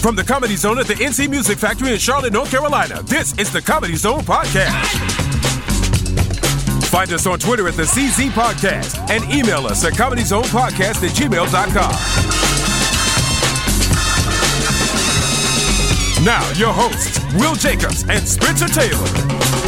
From the Comedy Zone at the NC Music Factory in Charlotte, North Carolina, this is the Comedy Zone Podcast. Find us on Twitter at the CZ Podcast and email us at comedyzonepodcast at gmail.com. Now, your hosts, Will Jacobs and Spencer Taylor.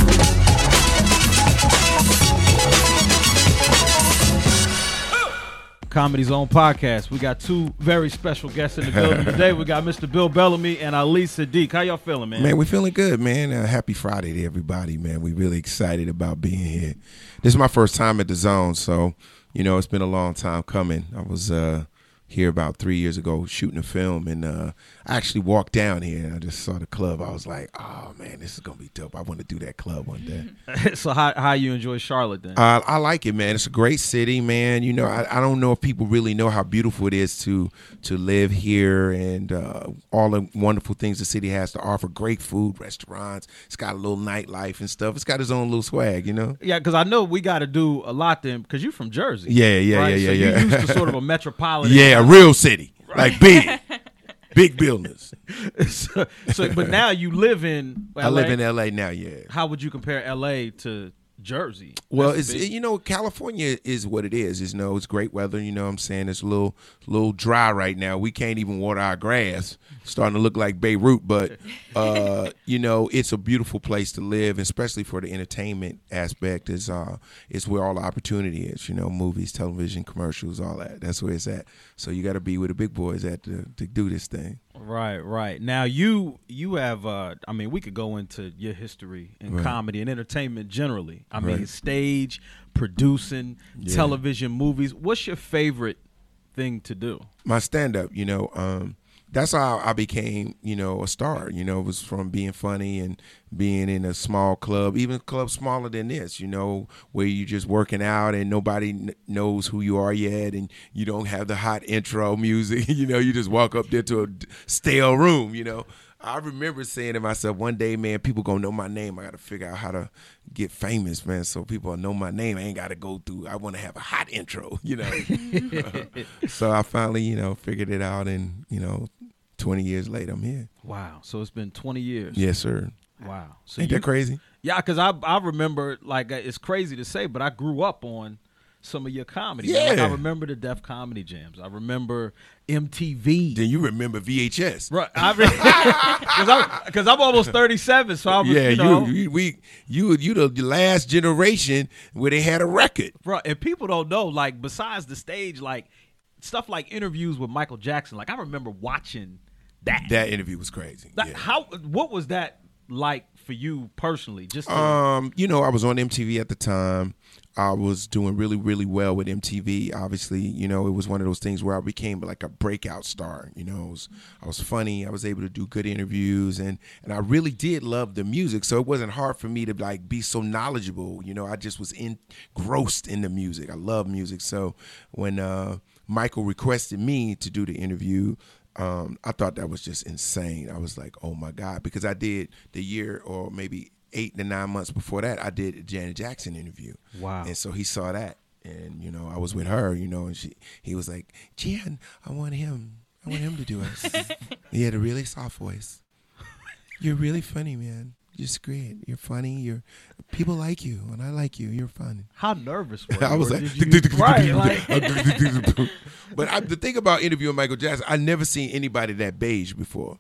Comedy Zone podcast. We got two very special guests in the building today. We got Mr. Bill Bellamy and Ali Siddiq. How y'all feeling, man? Man, we're feeling good, man. Uh, happy Friday to everybody, man. We're really excited about being here. This is my first time at the zone, so you know it's been a long time coming. I was uh, here about three years ago shooting a film, and uh, I actually walked down here and I just saw the club. I was like, oh man, this is gonna be dope. I want to do that club one day. so how how you enjoy Charlotte then? Uh, I like it, man. It's a great city, man. You know, I, I don't know if people really know how beautiful it is to to live here and uh, all the wonderful things the city has to offer. Great food, restaurants. It's got a little nightlife and stuff. It's got its own little swag, you know. yeah, because I know we got to do a lot then because you're from Jersey. Yeah, yeah, right? yeah, so yeah, you're yeah. used to sort of a metropolitan. Yeah, a real city, like big, big buildings. so, so, but now you live in. LA. I live in L.A. now. Yeah. How would you compare L.A. to Jersey? Well, That's it's big. you know California is what it is. Is you know it's great weather. You know what I'm saying it's a little little dry right now. We can't even water our grass. Starting to look like Beirut, but uh, you know it's a beautiful place to live, especially for the entertainment aspect. Is uh is where all the opportunity is. You know, movies, television, commercials, all that. That's where it's at. So you got to be where the big boys at to, to do this thing. Right, right. Now you you have uh I mean we could go into your history in Right. comedy and entertainment generally. I mean stage, producing, Yeah. television, movies. What's your favorite thing to do? my stand up, you know, um, that's how I became, you know, a star. You know, it was from being funny and being in a small club, even a club smaller than this, you know, where you're just working out and nobody kn- knows who you are yet and you don't have the hot intro music. you know, you just walk up there to a stale room, you know. I remember saying to myself, one day, man, people gonna know my name. I gotta figure out how to get famous, man, so people know my name. I ain't gotta go through. I want to have a hot intro, you know. so I finally, you know, figured it out, and you know, twenty years later, I'm here. Wow. So it's been 20 years. Yes, sir. Wow. So Ain't you, that crazy? Yeah, cuz I I remember like uh, it's crazy to say, but I grew up on some of your comedy. Yeah. Like, I remember the Def Comedy Jams. I remember MTV. Then you remember VHS? Right, because I'm, I'm almost 37, so I was, yeah, you know, you, you we you you the last generation where they had a record. Bro, and people don't know, like, besides the stage, like stuff like interviews with Michael Jackson. Like, I remember watching that. That interview was crazy. Yeah. How? What was that like for you personally? Just to, Um, you know, I was on MTV at the time. I was doing really, really well with MTV. Obviously, you know, it was one of those things where I became like a breakout star. You know, I was, I was funny. I was able to do good interviews, and and I really did love the music. So it wasn't hard for me to like be so knowledgeable. You know, I just was engrossed in the music. I love music. So when uh, Michael requested me to do the interview, um, I thought that was just insane. I was like, oh my God, because I did the year or maybe eight to nine months before that, I did a Janet Jackson interview. Wow. And so he saw that. And, you know, I was with her, you know, and she he was like, Jan, I want him. I want him to do it. he had a really soft voice. You're really funny, man. You're just great. You're funny. You're people like you, and I like you. You're fun. how nervous were you? I was like, right, but I, the thing about interviewing Michael Jackson, I never seen anybody that beige before.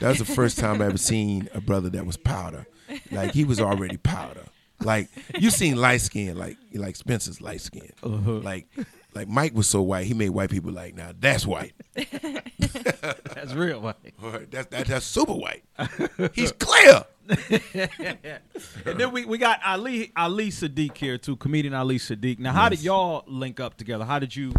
That was the first time I ever seen a brother that was powder. Like he was already powder. Like you seen light skin, like like Spencer's light skin. Uh-huh. Like like Mike was so white, he made white people like, now that's white. that's real. white. Or, That's that, that's super white. He's clear. And then we, we got Ali Ali Siddiq here too, comedian Ali Siddiq. Now, how did y'all link up together? How did you?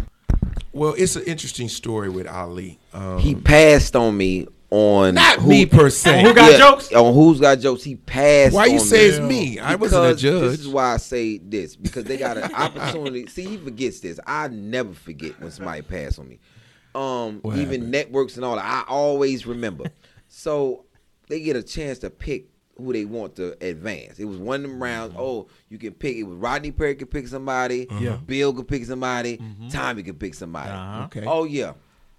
Well, it's an interesting story with Ali. Um, He passed on me on not who, me per se. Who got jokes? On who's got jokes? He passed. Why you on say me. it's me? I wasn't a judge. This is why I say this because they got an opportunity. See, he forgets this. I never forget when somebody passed on me. Um, What even happened? networks and all that. I always remember. so they get a chance to pick who they want to advance. It was one of them rounds. Mm-hmm. Oh, you can pick. It was Rodney Perry could pick somebody. Uh-huh. Yeah. Bill could pick somebody. Mm-hmm. Tommy could pick somebody. Uh-huh. Okay. Oh yeah.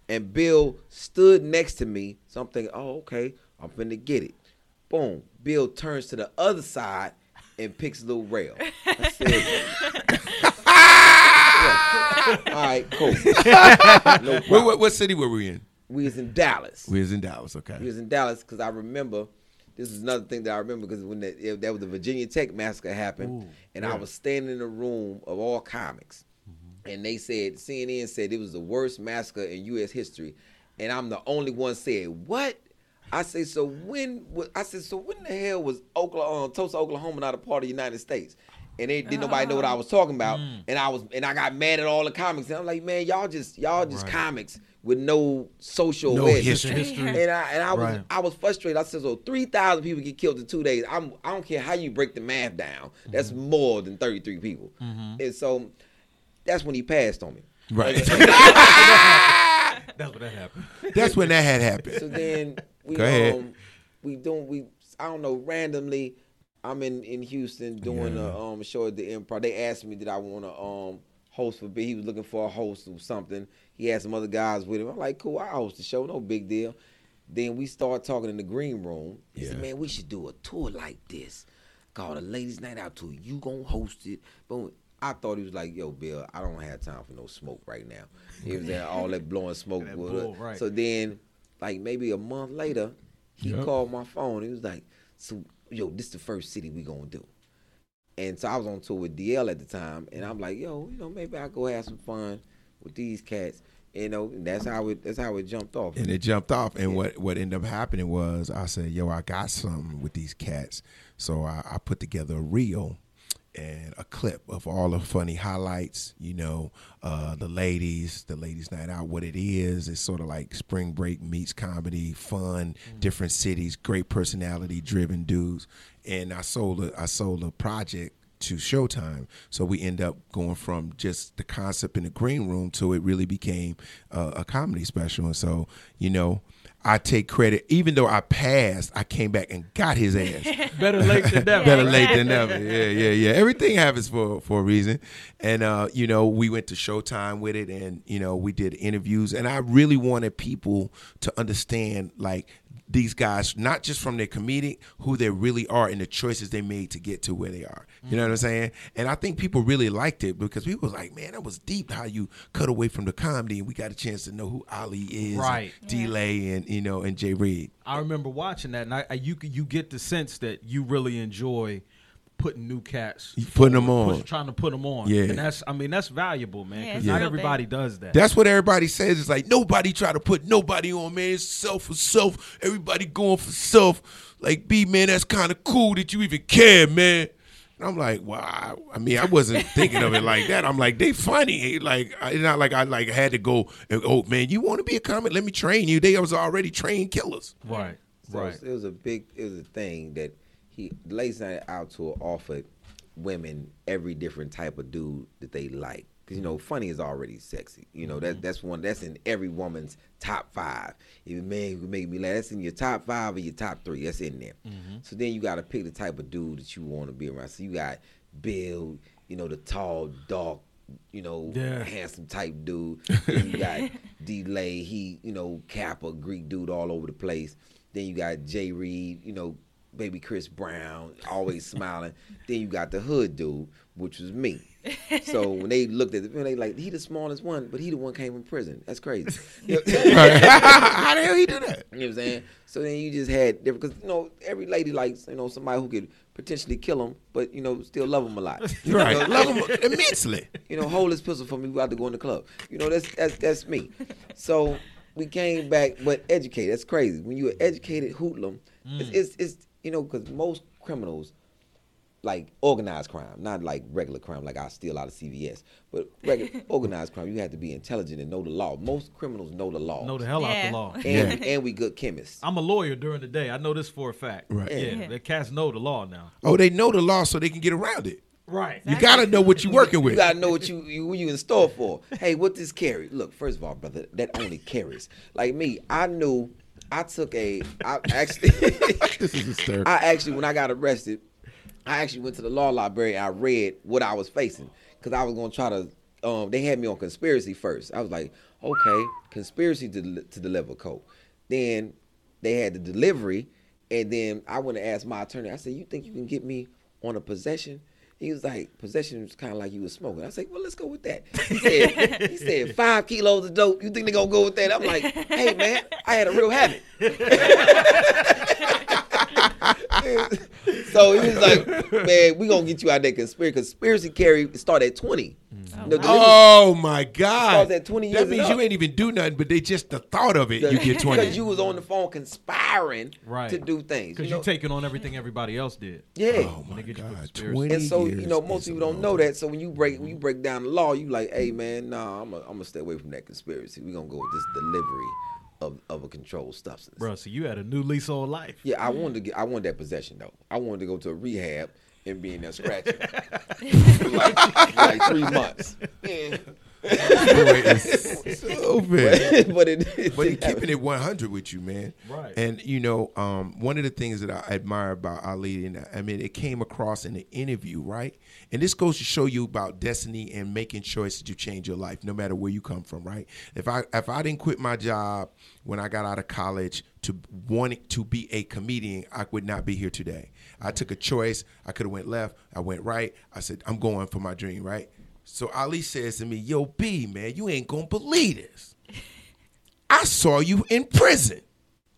and Bill stood next to me. So I'm thinking, oh, okay, I'm finna get it. Boom. Bill turns to the other side and picks Lil Rel. I said, Yeah. all right, cool. No What, what, what city were we in? We was in Dallas. We was in Dallas. Okay. We was in Dallas because I remember. This is another thing that I remember because when that, that was the Virginia Tech massacre happened, and I was standing in a room of all comics, mm-hmm. and they said CNN said it was the worst massacre in U.S. history, and I'm the only one saying what. I say so when I said so when the hell was Oklahoma, um, Tulsa, Oklahoma not a part of the United States? And they didn't nobody know what I ah. was talking about, mm. and I was and I got mad at all the comics. And I'm like, man, y'all just y'all just comics with no social No awareness. history. History. And I and I was Right. I was frustrated. I said, so three thousand people get killed in two days. I'm I don't care how you break the math down. That's more than thirty three people. And so that's when he passed on me. Right. That's what that happened. That's when that had happened. So then we Go ahead. um we doing we I don't know randomly. I'm in in Houston doing a um show at the Improv. They asked me did I want to um host for big. He was looking for a host or something. He had some other guys with him. I'm like, cool, I host the show, no big deal. Then we start talking in the green room. He said, man, we should do a tour like this called a Ladies Night Out Tour. You gonna host it? Boom. I thought he was like, yo, Bill, I don't have time for no smoke right now. He was there, all that blowing smoke. That with bull, right. So then, like maybe a month later, he Yep. called my phone. He was like, so, yo, this the first city we gonna do. And so I was on tour with DL at the time, and I'm like, yo, you know, maybe I go have some fun with these cats. You know, that's how it that's how it jumped off. and it jumped off. And what what ended up happening was I said, "Yo, I got something with these cats." So I, I put together a reel and a clip of all the funny highlights. You know, uh, the ladies, the ladies' night out. What it is, it's sort of like spring break meets comedy, fun, different cities, great personality driven dudes. And I sold a, I sold a project to Showtime. So we end up going from just the concept in the green room to it really became uh, a comedy special. And so, you know, I take credit, even though I passed, I came back and got his ass. Better late than never. Better late than never. Yeah, yeah, yeah. Everything happens for for a reason. And uh, you know, we went to Showtime with it, and you know, we did interviews, and I really wanted people to understand like these guys, not just from their comedic, who they really are, and the choices they made to get to where they are. You know what I'm saying? And I think people really liked it because people was like, "Man, that was deep how you cut away from the comedy, and we got a chance to know who Ali is, Right. D-Lay, and you know, and Jay Reed." I remember watching that, and I, I you you get the sense that you really enjoy putting new cats, Putting them on. push- trying to put them on. Yeah. and that's I mean that's valuable, man, because it's not real big. everybody does that. That's what everybody says. It's like nobody try to put nobody on, man. It's self for self. Everybody going for self. Like, B, man, that's kind of cool that you even care, man. And I'm like, wow. I mean, I wasn't thinking of it like that. I'm like, they funny. Like, it's not like I like had to go. And, oh, man, you want to be a comic? Let me train you. They was already trained killers. right, So right. it was a big, it was a thing that he, Ladies Night Out Tour offered women every different type of dude that they like. Cause you know, funny is already sexy. You know that mm-hmm. that's one that's in every woman's top five. If a man who make me laugh, that's in your top five or your top three. That's in there. Mm-hmm. So then you got to pick the type of dude that you want to be around. So you got Bill, you know, the tall, dark, you know, Yeah. handsome type dude. Then you got D-Lay, he, you know, Kappa, Greek dude all over the place. Then you got Jay Reed, you know, baby Chris Brown, always smiling. Then you got the hood dude, which was me. So when they looked at it, they like, he the smallest one, but he the one came from prison. That's crazy. How the hell he do that? you know what I'm saying? So then you just had different, because, you know, every lady likes, you know, somebody who could potentially kill him, but, you know, still love him a lot. You Right. know, Love him immensely. you know, hold this pistol for me. We got to go in the club. You know, that's that's that's me. So we came back, but educated. That's crazy. When you're educated hoodlum, it's, mm. it's it's you know because most criminals like organized crime, not like regular crime, like I steal out of CVS, but regular organized crime. You have to be intelligent and know the law. Most criminals know the law. know the hell out the law. and, Yeah. and we good chemists. I'm a lawyer during the day. I know this for a fact. Right. Yeah, Yeah. the cats know the law now. Oh, they know the law so they can get around it. Right. You got to know what you're working with. You gotta know what you, you what you in store for. Hey, what this carry? Look, first of all, brother, that only carries. Like me, I knew I took a I actually This is hysterical. I actually when I got arrested, I actually went to the law library and I read what I was facing. Cause I was gonna try to um, they had me on conspiracy first. I was like, okay, conspiracy to to deliver coke. Then they had the delivery, and then I went and asked my attorney. I said, you think you can get me on a possession? He was like, possession was kind of like you was smoking. I said, well, let's go with that. He said, he said five kilos of dope. You think they gonna go with that? I'm like, hey man, I had a real habit. so he was like, man, we gonna get you out there conspiracy. Conspiracy carry start at 20. Mm. Oh, The wow. Oh my God! starts at 20 years That means you up. ain't even do nothing, but they just the thought of it, you get twenty. Because you was on the phone conspiring Right. to do things. Because You you know? taking on everything everybody else did. yeah. oh my They get you for God! Twenty and so you know most people don't know that. So when you break when you break down the law, you like, hey man, nah, I'm gonna I'm stay away from that conspiracy. We gonna go with this delivery of, of a controlled substance. Bro, so you had a new lease on life. Yeah, I wanted to get I wanted that possession though. I wanted to go to a rehab and be in there scratching like, like three months. Yeah. Boy, it's stupid. but it, but he keeping it 100 with you, man. Right. And you know, um, one of the things that I admire about Ali, and I mean, it came across in the interview, right? And this goes to show you about destiny and making choices to change your life, no matter where you come from, right? If I if I didn't quit my job when I got out of college to want to be a comedian, I would not be here today. I took a choice. I could have went left. I went right. I said, I'm going for my dream, right? So Ali says to me, Yo, B, man, you ain't gonna believe this. I saw you in prison.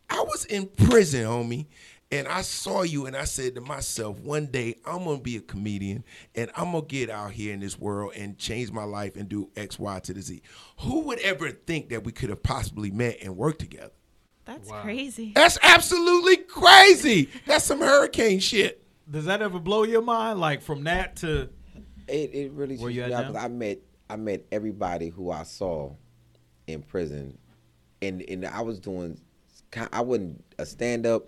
I was in prison, homie. And I saw you and I said to myself, one day I'm gonna be a comedian and I'm gonna get out here in this world and change my life and do X, Y to the Z. Who would ever think that we could have possibly met and worked together? That's Wow. crazy. That's absolutely crazy. That's some hurricane shit. Does that ever blow your mind? Like from that to It it really Where you cheesed at out now? 'cause I met I met everybody who I saw in prison, and and I was doing I wasn't a stand up.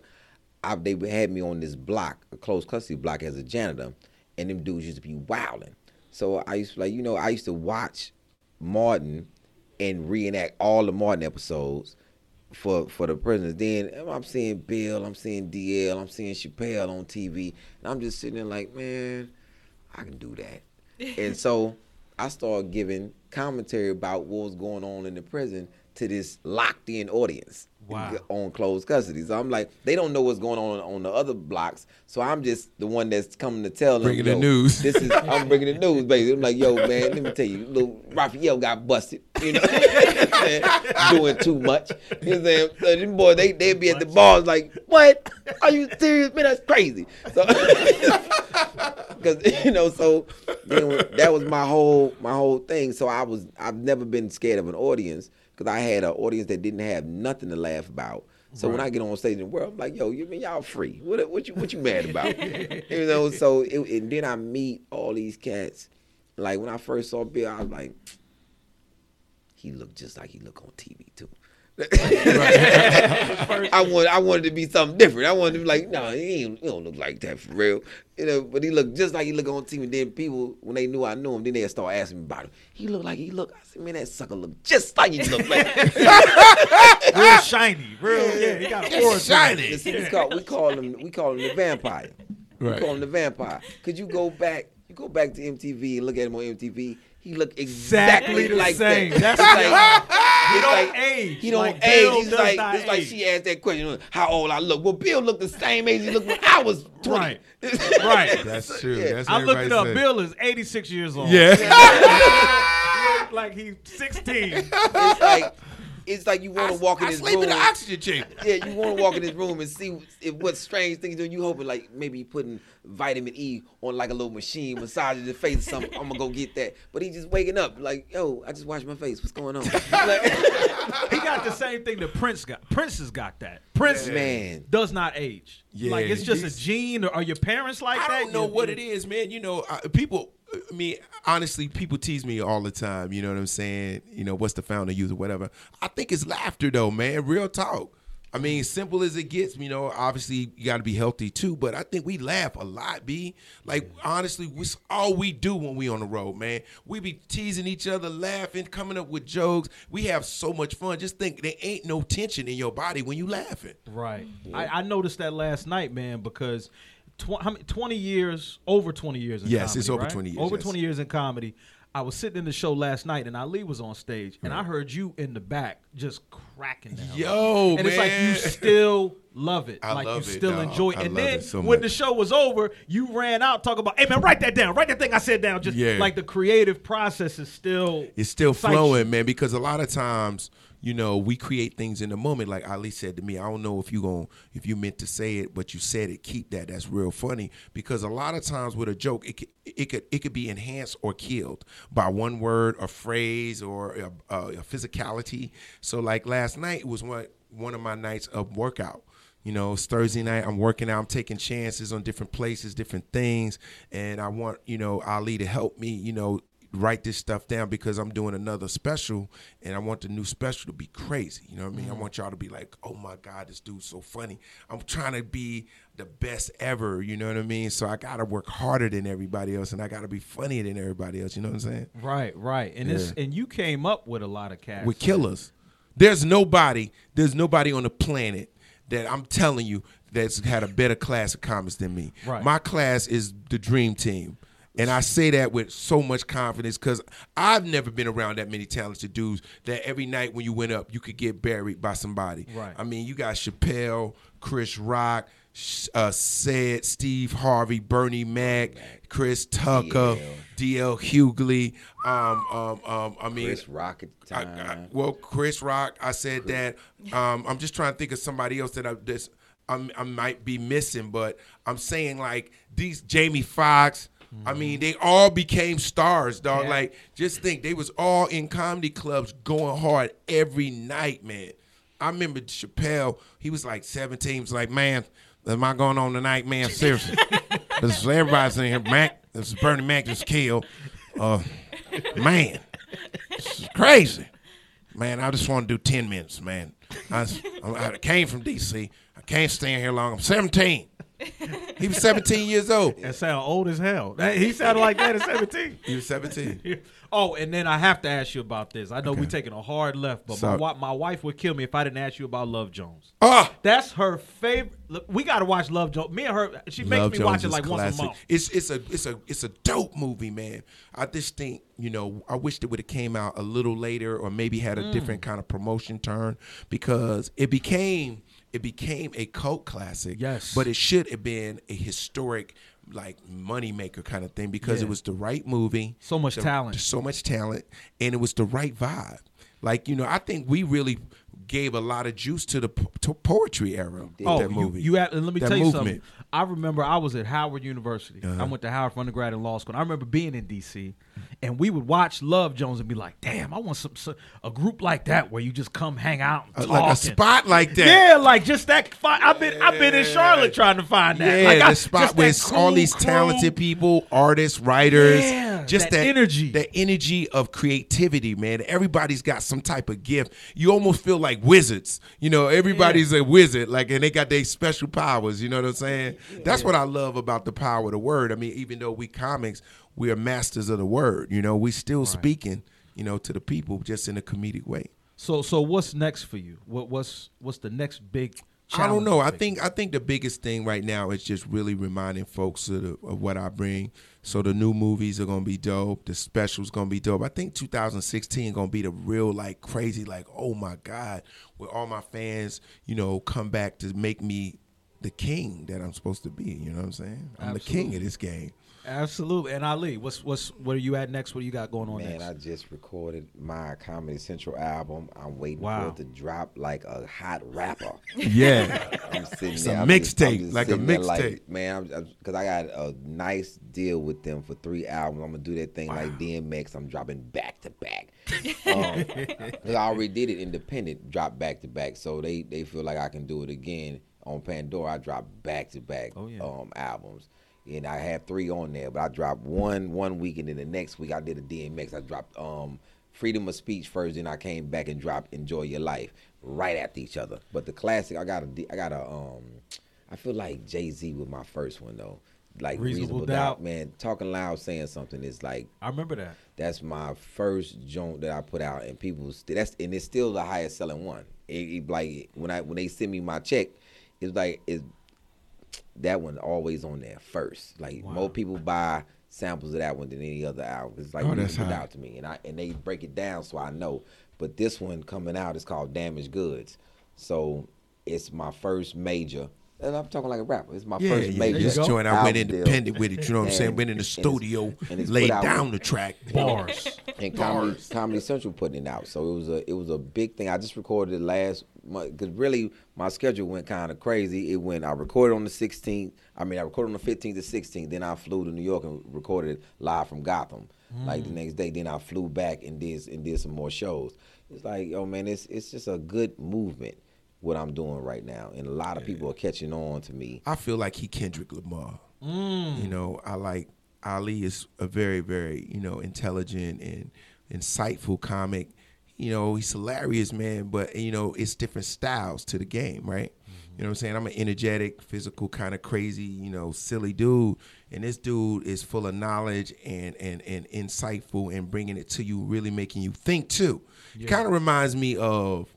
I, they had me on this block, a closed custody block, as a janitor, and them dudes used to be wilding. So I used to like you know I used to watch Martin and reenact all the Martin episodes for for the prisoners. Then I'm seeing Bill, I'm seeing DL, I'm seeing Chappelle on TV, and I'm just sitting there like, man, I can do that. and so I started giving commentary about what was going on in the prison to this locked in audience Wow. on closed custody. So I'm like, they don't know what's going on on the other blocks. So I'm just the one that's coming to tell them. Bringing the news. This is I'm bringing the news, baby. I'm like, yo, man, let me tell you, little Raphael got busted. You know, doing too much. You know what I'm saying? So them boys, they they be at the bars like, what? Are you serious, man? That's crazy. So, because you know, so you know, that was my whole my whole thing. So I was I've never been scared of an audience because I had an audience that didn't have nothing to laugh about. So when I get on stage in the world, I'm like, yo, you mean y'all free? What what you what you mad about? you know. So it, and then I meet all these cats. Like when I first saw Bill, I was like, he looked just like he looked on TV too. I wanted I wanted to be something different. I wanted to be like, no, he, he don't look like that for real. You know, but he looked just like he looked on TV. And then people, when they knew I knew him, then they start asking me about him. He looked like he looked. I said, man, that sucker look just like he looked like. real shiny, real yeah, he got a It's aura shiny. You see, we call, we call him we call him the vampire. Right. We call him the vampire. Cause you go back, you go back to MTV and look at him on MTV. He look exactly, Exactly the like same. that. That's It's like, He don't like- age. He don't Like age. Bill He's like, not it's like she asked that question, how old I look. Well, Bill looked the same age he looked when I was 20. Right. Right. That's true. Yeah. That's I what looked it up. everybody Bill is 86 years old. said. Yeah. He look like he's 16. It's like, it's like you want to walk in I this sleep room. in the oxygen chamber. yeah, you want to walk in this room and see if what strange things doing. You hoping like maybe he putting vitamin E on like a little machine, massaging the face or something. I'm gonna go get that. But he just waking up like, yo, I just washed my face. What's going on? Like, he got the same thing that Prince got. Prince has got that. Prince Man. does not age. Yeah, like it's just a gene. Or are your parents like I that? don't know You- what you- it is, man. You know, I, people. I mean, honestly, people tease me all the time. You know what I'm saying? You know, what's the founder use or whatever. I think it's laughter, though, man. Real talk. I mean, simple as it gets. You know, obviously you got to be healthy too. But I think we laugh a lot, b. Like honestly, it's all we do when we on the road, man. We be teasing each other, laughing, coming up with jokes. We have so much fun. Just think there ain't no tension in your body when you laughing. Right. Mm-hmm. I, I noticed that last night, man, because tw- how many, 20 years, over 20 years in Yes, comedy. it's over right? 20 years, Over yes. 20 years in comedy. I was sitting in the show last night, and Ali was on stage, and I heard you in the back just cracking down. Yo, man. and it's like you still love it, I like you still dog. enjoy. it. And then it so when the show was over, you ran out talking about, "Hey man, write that down, write that thing I said down." Just Yeah. like the creative process is still it's still flowing, you. man. Because a lot of times, you know, we create things in the moment. Like Ali said to me, I don't know if you going if you meant to say it, but you said it. Keep that. That's real funny. Because a lot of times with a joke, it could it could it could be enhanced or killed by one word, a phrase, or a, a, physicality. So like last night was one one of my nights of workout. You know, it's Thursday night. I'm working out. I'm taking chances on different places, different things, and I want you know Ali to help me. You know, write this stuff down because I'm doing another special, and I want the new special to be crazy. You know what I mean? I mm-hmm. want y'all to be like, "Oh my God, this dude's so funny." I'm trying to be the best ever. You know what I mean? So I gotta work harder than everybody else, and I gotta be funnier than everybody else. You know what I'm saying? Right, right, and it's Yeah. and you came up with a lot of cats. We're killers. There's nobody. There's nobody on the planet that I'm telling you that's had a better class of comics than me. Right. My class is the dream team. And I say that with so much confidence because I've never been around that many talented dudes that every night when you went up, you could get buried by somebody. Right. I mean, you got Chappelle, Chris Rock, uh, Said, Steve Harvey, Bernie Mac, Chris Tucker, DL Hughley. Um, um, um, I mean, Chris Rock at the I- time. I- well, Chris Rock, I said that. Um, I'm just trying to think of somebody else that I this I'm, I might be missing, but I'm saying like these Jamie Foxx. I mean, they all became stars, dog. Yeah. Like, just think they was all in comedy clubs going hard every night, man. I remember Chappelle. He was like 17. He was like, man, am I going on tonight, man? Seriously, this is everybody's in here. Mac, this is Bernie Mac just killed. Uh, man, this is crazy. Man, I just want to do 10 minutes, man. I came from D.C. I can't stand here long. I'm 17. He was 17 years old. That sound old as hell. That- He sounded like that at 17. He was 17. Oh, and then I have to ask you about this. I know we're taking a hard left, but my, So- wi- my wife would kill me if I didn't ask you about Love Jones. Ah! That's her favorite. Look, we got to watch Love Jones. Me and her, she makes me Jones watch it like once a month. It's it's a it's a it's a dope movie, man. I just think you know I wish it would have came out a little later or maybe had a Mm. different kind of promotion turn because it became it became a cult classic. Yes. but it should have been a historic like moneymaker kind of thing because Yeah. it was the right movie. So much the- talent. So much talent, and it was the right vibe. Like you know, I think we really gave a lot of juice to the po- to poetry era. with Oh, that you, movie. you have, and let me That tell you movement. something. I remember I was at Howard University. I went to Howard for undergrad and law school. And I remember being in D.C. and we would watch Love Jones and be like, "Damn, I want some, some a group like that where you just come hang out and Uh, talk like a and- spot like that. Yeah, like just that. Fi- I've been I've been in Charlotte trying to find that. Yeah, like, I- the spot just that with all these crew. talented people, artists, writers, Yeah, just that that, energy. that energy of creativity, man. Everybody's got some type of gift. You almost feel like wizards. You know, everybody's a wizard, like, and they got their special powers. You know what I'm saying? That's what I love about the power of the word. I mean, even though we comics, we are masters of the word. You know, we still speaking, you know, to the people just in a comedic way. So so what's next for you? What what's what's the next big? I don't know. I think I think the biggest thing right now is just really reminding folks of, the, of what I bring. So the new movies are gonna be dope. The specials are gonna be dope. I think 2016 gonna be the real like crazy like oh my god, where all my fans you know come back to make me the king that I'm supposed to be. You know what I'm saying? I'm the king of this game. Absolutely. And Ali, what's what's where are you at next? What do you got going on Man, next? I just recorded my Comedy Central album. I'm waiting Wow. for it to drop like a hot rapper. Yeah, I'm sitting It's there. a I'm just- I'm mixtape, like a sitting there mixtape. man, because I got a nice deal with them for three albums. I'm gonna do that thing like DMX. I'm dropping back to back. Um, 'cause I already did it independent, drop back to back. So they they feel like I can do it again on Pandora. I drop back to back Oh, yeah. um albums. And I have three on there, but I dropped one one week, and then the next week I did a DMX. I dropped um Freedom of Speech first, then I came back and dropped Enjoy Your Life right after each other. But the classic, I got a, I got a, um, I feel like Jay Z with my first one though. Like Reasonable Reasonable, Doubt. Doubt. man. Talking loud, saying something is like I remember that. that's my first joint that I put out, and people st- that's and it's still the highest selling one. It, it, like when I when they send me my check, it's like it's that one always on there first. Like more people buy samples of that one than any other album. It's like Oh, really that's stood out to me, and I and they break it down so I know. But this one coming out is called Damaged Goods, so it's my first major. And I'm talking like a rapper. It's my Yeah, first yeah. major. This joint, I went album deal. independent with it. You know what I'm saying? Went in the and it's- studio, and it's laid down with- the track. Bars. and Comedy, Comedy Central putting it out. So it was a it was a big thing. I just recorded it last month because really my schedule went kind of crazy. It went I recorded on the 16th. I mean I recorded on the 15th to 16th. Then I flew to New York and recorded live from Gotham. Like the mm. next day. Then I flew back and did and did some more shows. It's like yo man, it's it's just a good movement. What I'm doing right now, and a lot of people are catching on to me. I feel like he Kendrick Lamar. Mm. You know, I like Ali is a very, very you know intelligent and insightful comic. You know, he's hilarious, man. But you know, it's different styles to the game, right? Mm-hmm. You know what I'm saying? I'm an energetic, physical, kind of crazy, you know, silly dude, and this dude is full of knowledge and and and insightful and bringing it to you, really making you think too. It Kind of reminds me of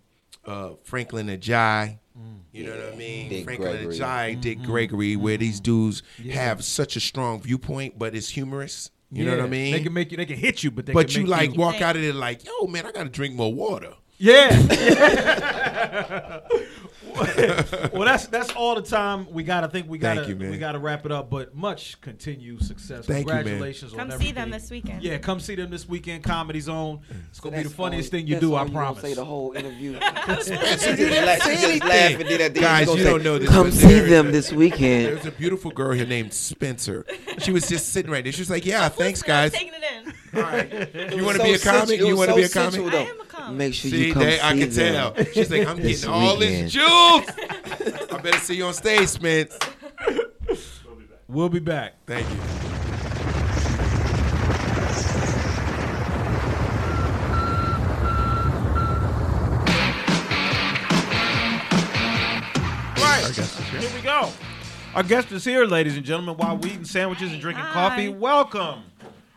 uh, Franklyn Ajaye. Mm. You know what I mean? Dick Franklin Gregory. Ajaye, Dick mm-hmm. Gregory, where these mm-hmm. dudes have such a strong viewpoint, but it's humorous. You know what I mean? They can make you. They can hit you, but they but can you make like walk out of there like, yo, man, I got to drink more water. Yeah. well, that's that's all the time we got. I think we got. to we got to wrap it up. But much continued success. Thank you, man. Congratulations on Come see everything. them this weekend. Yeah, come see them this weekend. Comedy Zone. It's gonna be the funniest all- thing you that's do. all I you promise. Say the whole interview. She she just, la- she laughed and did that. Guys, you don't know this. Come see them this weekend. There was a beautiful girl here named Spencer. She was just sitting right there. She was like, "Yeah, thanks, guys. taking it in. All right. You want to So be a comic? You want to so be a sensual, comic? I am a comic. Make sure See, you come they, I see can them. tell. She's like, I'm this getting all this weekend. juice. I better see you on stage, Spence. We'll be back. Thank you. Right. Here we go. Our guest is here, ladies and gentlemen. While we eating sandwiches and drinking Hi. coffee, welcome.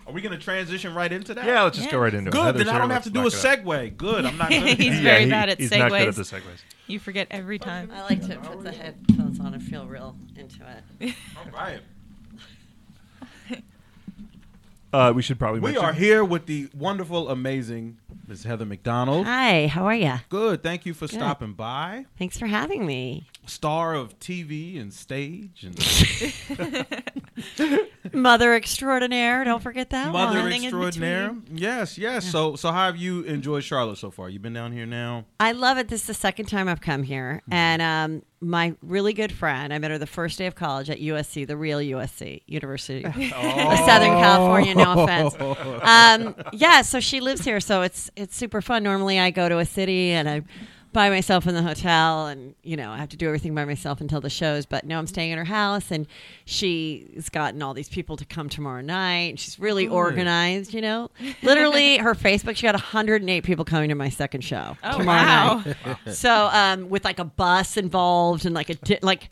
Are we going to transition right into that? Yeah, let's just go right into it. Good. Heather's Then I here, don't have let's to do a knock it out. segue. Good. I'm not good. at He's very he- bad at He's not good at segues. the segues. You forget every time. I like to put the headphones on and feel real into it. All right. Uh, we should probably We mention- are here with the wonderful, amazing Ms. Heather McDonald. Hi, how are you? Good. Thank you for stopping by. Thanks for having me. Star of TV and stage and Mother extraordinaire, don't forget that mother one. Extraordinaire. Yes, yes. So, so how have you enjoyed Charlotte so far? You've been down here now. I love it. This is the second time I've come here. And um, my really good friend, I met her the first day of college at USC, the real USC, University of Southern California, no offense. Um, yeah, so she lives here, so it's it's super fun. Normally I go to a city and I by myself in the hotel and you know I have to do everything by myself until the shows but now I'm staying at her house and she's gotten all these people to come tomorrow night. She's really organized you know? Literally her Facebook she got 108 people coming to my second show Oh, tomorrow wow. night. So um with like a bus involved and like a di- like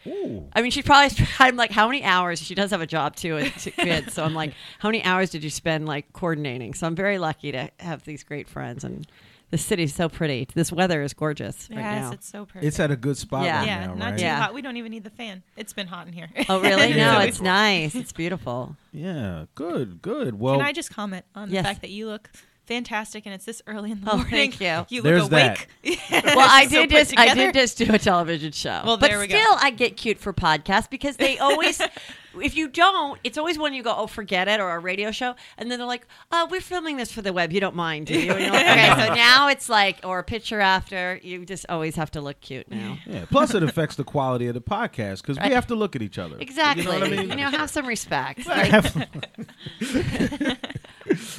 I mean she probably I'm like how many hours? She does have a job too and kids so I'm like how many hours did you spend like coordinating? So I'm very lucky to have these great friends and the city's so pretty this weather is gorgeous right yes, now it's so perfect. It's at a good spot Yeah. right yeah, now, not right? too Yeah. hot. We don't even need the fan. It's been hot in here. Oh, really? Yeah. No, it's nice. It's beautiful. Yeah, good, good. Well, Can I just comment on Yes. the fact that you look fantastic and it's this early in the Oh, morning? thank you. You There's look awake. Well, I did put just I did just do a television show. Well, but there we go. still, I get cute for podcasts because they always, if you don't, it's always when you go, oh, forget it, or a radio show, and then they're like, oh, we're filming this for the web. You don't mind, do you? And you're like, okay, so now it's like, or a picture after. You just always have to look cute now. yeah. Plus, it affects the quality of the podcast because we have to look at each other. Exactly. You know what I mean? You know, have some respect. Like,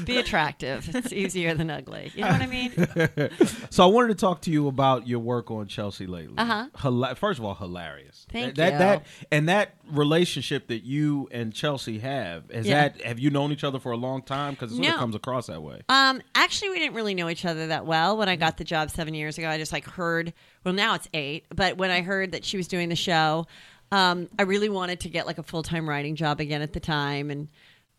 be attractive. It's easier than ugly. You know what I mean? so I wanted to talk to you about your work on Chelsea lately. Uh-huh. Hila- First of all, hilarious. Thank that, you. That and that relationship that you and Chelsea have is Yeah. that have you known each other for a long time? Because it sort No. of comes across that way. Um, actually, we didn't really know each other that well when I got the job seven years ago. I just like heard. Well, now it's eight, but when I heard that she was doing the show, um, I really wanted to get like a full time writing job again at the time, and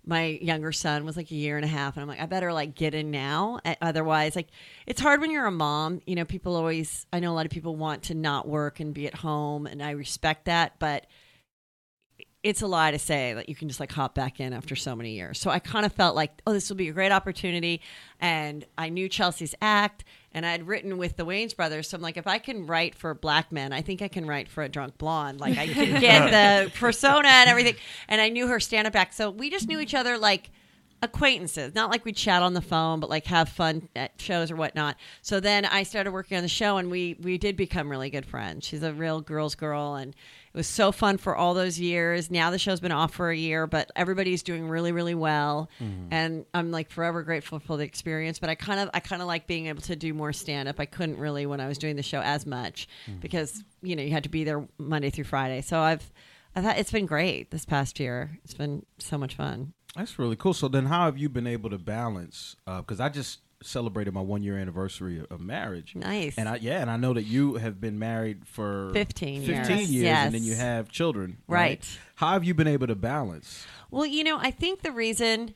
my younger son was like a year and a half, and I'm like, I better like get in now. Uh, Otherwise, like it's hard when you're a mom. You know, people always. I know a lot of people want to not work and be at home, and I respect that, but it's a lie to say that you can just like hop back in after so many years. So I kind of felt like, oh, this will be a great opportunity. And I knew Chelsea's act and I'd written with the Wayans brothers. So I'm like, if I can write for black men, I think I can write for a drunk blonde. Like I can get the persona and everything. And I knew her stand up act. So we just knew each other like acquaintances not like we'd chat on the phone but like have fun at shows or whatnot so then i started working on the show and we we did become really good friends she's a real girl's girl and it was so fun for all those years now the show's been off for a year but everybody's doing really really well mm-hmm. and i'm like forever grateful for the experience but i kind of i kind of like being able to do more stand up i couldn't really when i was doing the show as much mm-hmm. because you know you had to be there monday through friday so i've I thought it's been great this past year. It's been so much fun. That's really cool. So then, how have you been able to balance? Uh, because I just celebrated my one year anniversary of, of marriage. Nice. And I yeah, and I know that you have been married for 15 15 years. years, Yes. and then you have children. Right. How have you been able to balance? Well, you know, I think the reason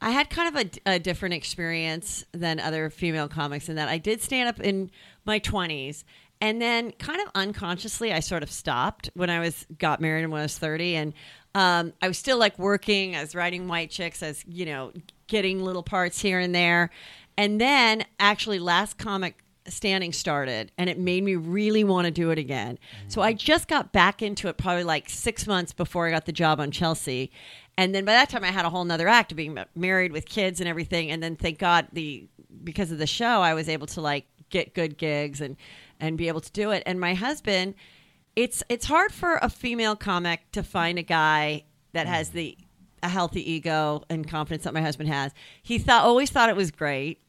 I had kind of a, a different experience than other female comics in that I did stand up in my 20s. And then, kind of unconsciously, I sort of stopped when I was got married and when I was 30. And um, I was still like working, I was writing White Chicks, I was, you know, getting little parts here and there. And then, actually, Last Comic standing started and it made me really want to do it again. So I just got back into it probably like six months before I got the job on Chelsea. And then by that time I had a whole nother act of being married with kids and everything. And then thank God the because of the show I was able to like get good gigs and and be able to do it. And my husband, it's it's hard for a female comic to find a guy that has the a healthy ego and confidence that my husband has. He thought always thought it was great.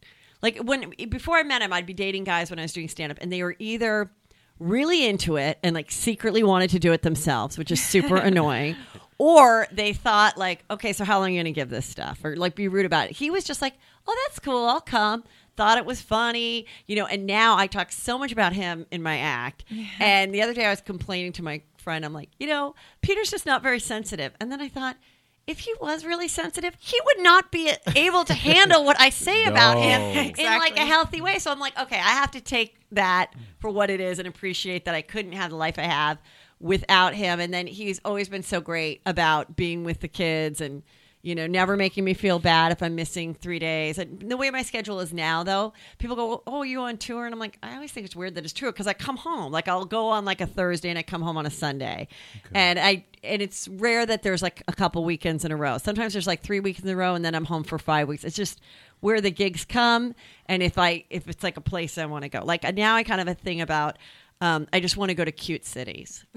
Like when before I met him, I'd be dating guys when I was doing stand up, and they were either really into it and like secretly wanted to do it themselves, which is super annoying, or they thought like, okay, so how long are you gonna give this stuff, or like be rude about it. He was just like, oh, that's cool, I'll come. Thought it was funny, you know. And now I talk so much about him in my act. And the other day I was complaining to my friend, I'm like, you know, Peter's just not very sensitive. And then I thought if he was really sensitive, he would not be able to handle what I say about him No. in like a healthy way. So I'm like, okay, I have to take that for what it is and appreciate that I couldn't have the life I have without him. And then he's always been so great about being with the kids and you know, never making me feel bad if I'm missing three days. And the way my schedule is now, though, people go, "Oh, you on tour?" And I'm like, I always think it's weird that it's true because I come home. Like I'll go on like a Thursday and I come home on a Sunday, and I and it's rare that there's like a couple weekends in a row. Sometimes there's like three weeks in a row, and then I'm home for five weeks. It's just where the gigs come, and if I if it's like a place I want to go. Like now, I kind of have a thing about. Um, I just want to go to cute cities.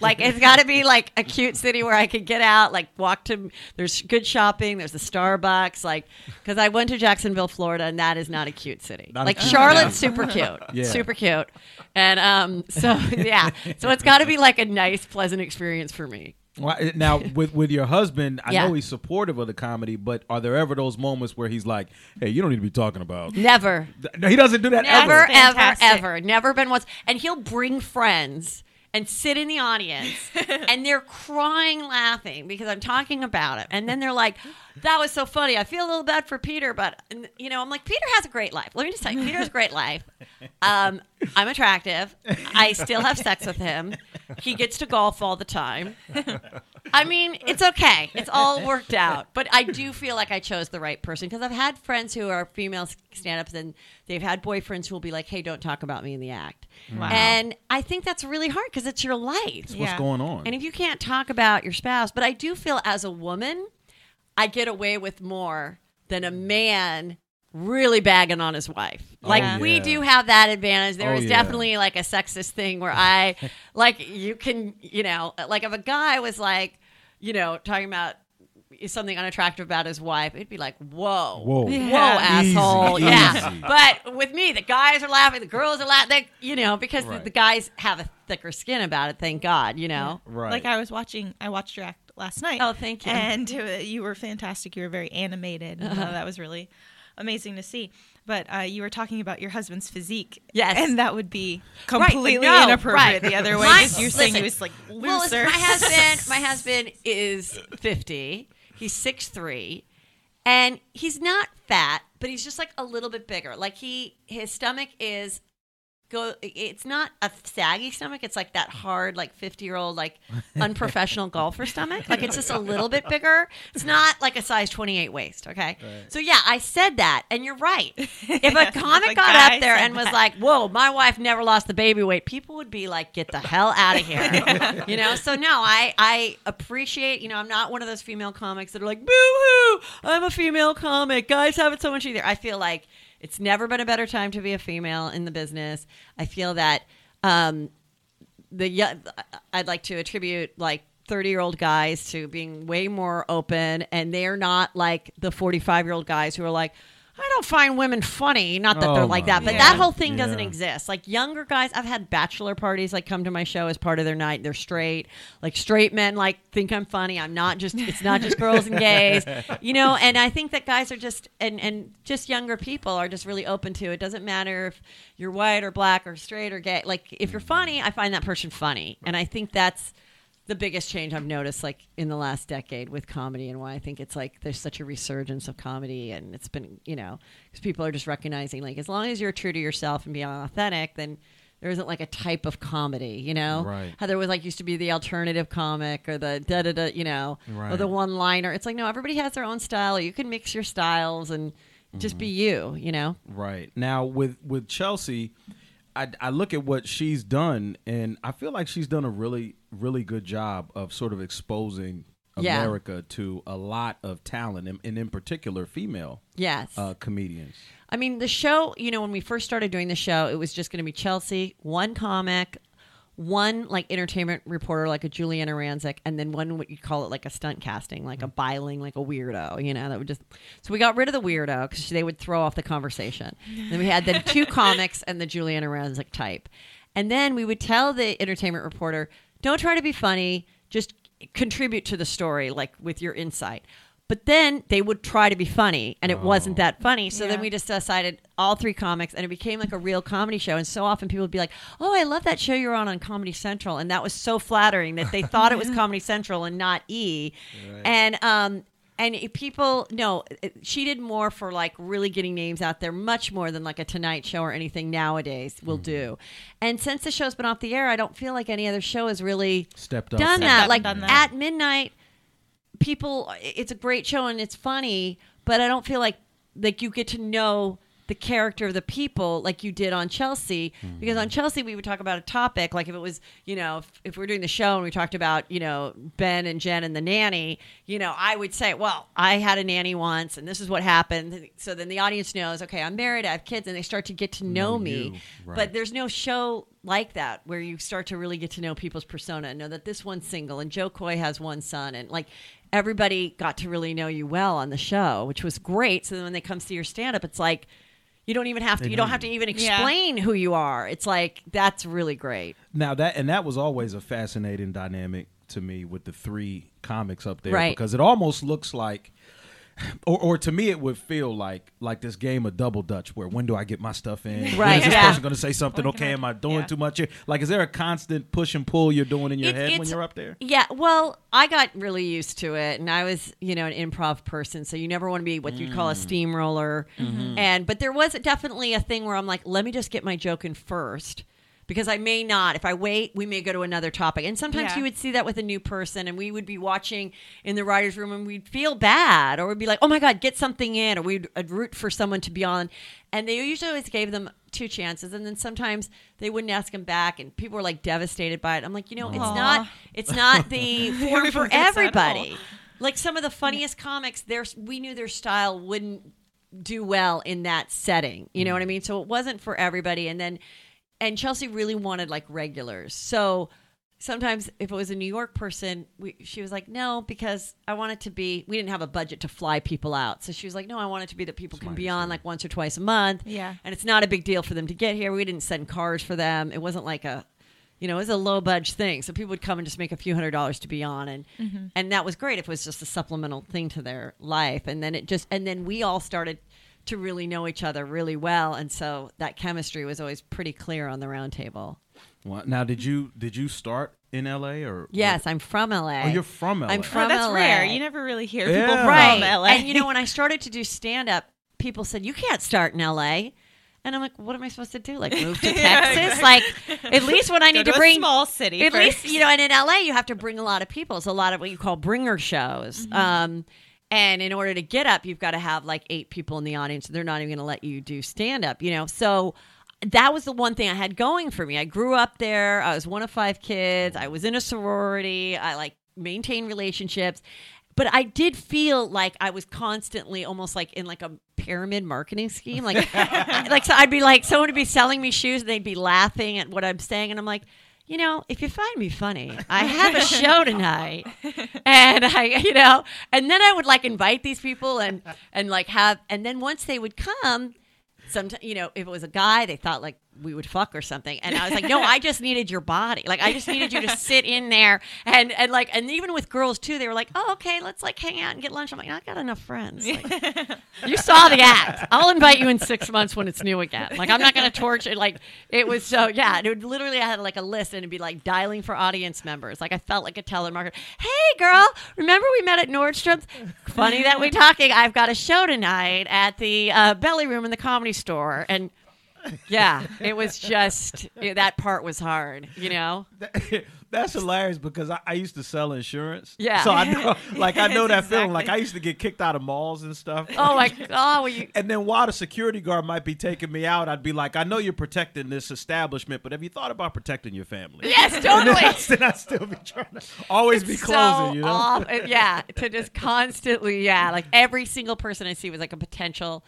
like it's got to be like a cute city where I could get out, like walk to. There's good shopping. There's a Starbucks. Like because I went to Jacksonville, Florida, and that is not a cute city. Not like cute- Charlotte's super cute, Yeah. super cute, and um, so yeah, so it's got to be like a nice, pleasant experience for me. Well, eh, now with with your husband, I Yeah. know he's supportive of the comedy, but are there ever those moments where he's like, "Hey, you don't need to be talking about"? Never, No, he doesn't do that Never, ever. ever, ever. Never been once. And he'll bring friends and sit in the audience and they're crying laughing because I'm talking about it. And then they're like, that was so funny. I feel a little bad for Peter, but, you know, I'm like, Peter has a great life. Let me just tell you, Peter has a great life. Um, I'm attractive. I still have sex with him. He gets to golf all the time. I mean, it's okay. It's all worked out. But I do feel like I chose the right person because I've had friends who are female stand ups and they've had boyfriends who will be like, hey, don't talk about me in the act. Mm. Wow. And I think that's really hard because it's your life. It's What's Yeah. going on? And if you can't talk about your spouse, but I do feel as a woman, I get away with more than a man really bagging on his wife. Oh, like Oh, we do have that advantage. There Oh, is yeah. definitely like a sexist thing where I like you can, you know, like if a guy was like, you know, talking about something unattractive about his wife, it'd be like, whoa, Whoa. whoa, Yeah. asshole, Easy, yeah. easy. But with me, the guys are laughing, the girls are laughing, they, you know, because the, Right. the guys have a thicker skin about it. Thank God, you know. right. Like I was watching, I watched your act last night. Oh, thank you. And uh, you were fantastic. You were very animated. and, uh, Uh-huh. that was really amazing to see. But uh, you were talking about your husband's physique. Yes. And that would be Right, completely no, inappropriate right. the other way. My- because you're saying he was like looser. Well, listen, my husband, my husband is fifty. He's six three, and he's not fat, but he's just like a little bit bigger. Like he, his stomach is go. It's not a saggy stomach. It's like that hard, like fifty year old, like unprofessional golfer stomach. Like it's just a little bit bigger. It's not like a size twenty eight waist. Okay. So yeah, I said that, and you're right. If a comic got up there and was that. like, "Whoa, my wife never lost the baby weight," people would be like, "Get the hell out of here," you know. So no, I I appreciate. You know, I'm not one of those female comics that are like, "Boo hoo, I'm a female comic. Guys have it so much easier." I feel like it's never been a better time to be a female in the business. I feel that um, the I'd like to attribute like 30 year old guys to being way more open and they're not like the 45 year old guys who are like I don't find women funny. Not that they're Oh, like that, but God. that whole thing doesn't exist. Like younger guys, I've had bachelor parties like come to my show as part of their night. They're straight. Like straight men like think I'm funny. I'm not just it's not just girls and gays. You know, and I think that guys are just and and just younger people are just really open to it. Doesn't matter if you're white or black or straight or gay. Like if you're funny, I find that person funny. And I think that's the biggest change I've noticed like in the last decade with comedy and why I think it's like there's such a resurgence of comedy and it's been, you know, because people are just recognizing like as long as you're true to yourself and being authentic, then there isn't like a type of comedy, you know? Right. How there was like used to be the alternative comic or the da da da, you know, or the one liner. It's like, no, everybody has their own style. You can mix your styles and just be mm-hmm. you, you know? Right now with with Chelsea, I, I look at what she's done, and I feel like she's done a really really good job of sort of exposing Yeah. America to a lot of talent, and, and in particular female Yes. uh, comedians. I mean, the show, you know, when we first started doing the show, it was just going to be Chelsea, one comic, one like entertainment reporter, like a Giuliana Rancic, and then one what you call it like a stunt casting, like a biling, like a weirdo, you know, that would just. So we got rid of the weirdo because they would throw off the conversation. then we had the two comics and the Giuliana Rancic type. And then we would tell the entertainment reporter, don't try to be funny, just contribute to the story, like with your insight. But then they would try to be funny, and it wasn't that funny. So then we just decided all three comics, and it became like a real comedy show. And so often people would be like, "Oh, I love that show you're on on Comedy Central," and that was so flattering that they thought it was Comedy Central and not E. And um, and people no, she did more for like really getting names out there, much more than like a Tonight Show or anything nowadays will do. And since the show's been off the air, I don't feel like any other show has really Stepped up. done to- that. up Like done that. at midnight, people. It's a great show and it's funny, but I don't feel like like you get to know the character of the people like you did on Chelsea mm-hmm. because on Chelsea we would talk about a topic like if it was you know if, if we're doing the show and we talked about you know Ben and Jen and the nanny you know I would say well I had a nanny once and this is what happened so then the audience knows okay I'm married I have kids and they start to get to know, Know me right. but there's no show like that where you start to really get to know people's persona and know that this one's single and Jo Koy has one son and like everybody got to really know you well on the show, which was great. So then when they come see your stand up, it's like you don't even have to you don't have to even Yeah. explain who you are. It's like that's really great. Now that and that was always a fascinating dynamic to me with the three comics up there Right. because it almost looks like or, or to me it would feel like like this game of double dutch where when do I get my stuff in? Right, is this yeah. person going to say something? Okay, I- am I doing yeah. too much here? Like, is there a constant push and pull you're doing in your It- head when you're up there? Yeah, well, I got really used to it, and I was, you know, an improv person, so you never want to be what you'd call a mm. steamroller. Mm-hmm. And but there was definitely a thing where I'm like, let me just get my joke in first. Because I may not. If I wait, we may go to another topic. And sometimes Yeah. you would see that with a new person, and we would be watching in the writer's room, and we'd feel bad, or we'd be like, oh my God, get something in, or we'd I'd root for someone to be on. And they usually always gave them two chances, and then sometimes they wouldn't ask them back, and people were like devastated by it. I'm like, you know, it's not it's not the form for Everyone gets that everybody. Like some of the funniest comics, there's we knew their style wouldn't do well in that setting. You know what I mean? So it wasn't for everybody. And then and Chelsea really wanted like regulars. So sometimes if it was a New York person, we, she was like, no, because I want it to be, we didn't have a budget to fly people out. So she was like, no, I want it to be that people can be on like once or twice a month. Yeah. And it's not a big deal for them to get here. We didn't send cars for them. It wasn't like a, you know, it was a low budget thing. So people would come and just make a few hundred dollars to be on. And, mm-hmm. and that was great if it was just a supplemental thing to their life. And then it just, and then we all started to really know each other really well. And so that chemistry was always pretty clear on the round table. Well, now, did you did you start in L.A. or Yes, I'm from LA. Oh, you're from LA. I'm Oh, from that's LA. rare. You never really hear Yeah. people right. from LA. And you know, when I started to do stand up, people said, You can't start in LA. And I'm like, what am I supposed to do? Like move to Texas? Like at least when I Go need to to a bring small city At least you know, and in LA you have to bring a lot of people. It's a lot of what you call bringer shows. Mm-hmm. Um, and in order to get up, you've got to have like eight people in the audience. And they're not even going to let you do stand up. You know, so that was the one thing I had going for me. I grew up there. I was one of five kids. I was in a sorority. I like maintained relationships. But I did feel like I was constantly almost like in like a pyramid marketing scheme. Like like so I'd be like someone would be selling me shoes and they'd be laughing at what I'm saying and I'm like, you know, if you find me funny, I have a show tonight. And I, you know, and then I would like invite these people and and like have and then once they would come, sometimes you know if it was a guy they thought like we would fuck or something. And i was like no i just needed your body. Like i just needed you to sit in there. And and like and even with girls too they were like oh okay let's like hang out and get lunch. I'm like i got enough friends. Like, you saw the act i'll invite you in six months when it's new again. Like i'm not gonna torture it. like it was so yeah it would literally i had like a list and it'd be like dialing for audience members. Like i felt like a telemarketer. Hey girl remember we met at nordstrom's? Funny that we're talking. I've got a show tonight at the uh, belly room in the comedy store. And yeah it was just that part was hard you know That's hilarious because I, I used to sell insurance. Yeah. So I know, like, I know that Yes, feeling. Like. I used to get kicked out of malls and stuff. oh my god well, you And then while the security guard might be taking me out, I'd be like, I know you're protecting this establishment, but have you thought about protecting your family? yes And totally then I'd still be trying to always be so closing, you know? off- yeah, to just constantly, yeah, like every single person I see was like a potential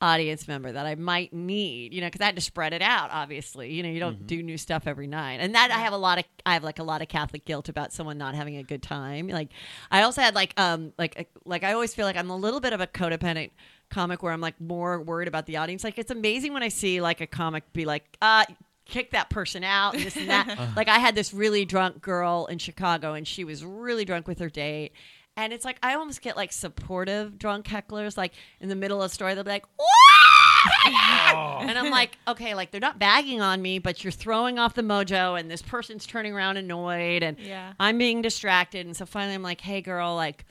audience member that I might need, you know, because I had to spread it out. Obviously, you know, you don't Mm-hmm. do new stuff every night, and that I have a lot of, I have like a lot of Catholic guilt about someone not having a good time. Like, I also had like, um, like, like I always feel like I'm a little bit of a codependent comic where I'm like more worried about the audience. Like, it's amazing when I see like a comic be like, uh kick that person out and this and that. like I had this really drunk girl in Chicago and she was really drunk with her date. And it's like I almost get like supportive drunk hecklers, like in the middle of the story, they'll be like, "What?" And I'm like, okay, like they're not bagging on me, but you're throwing off the mojo, and this person's turning around annoyed, and Yeah. I'm being distracted. And so finally, I'm like, hey, girl, like,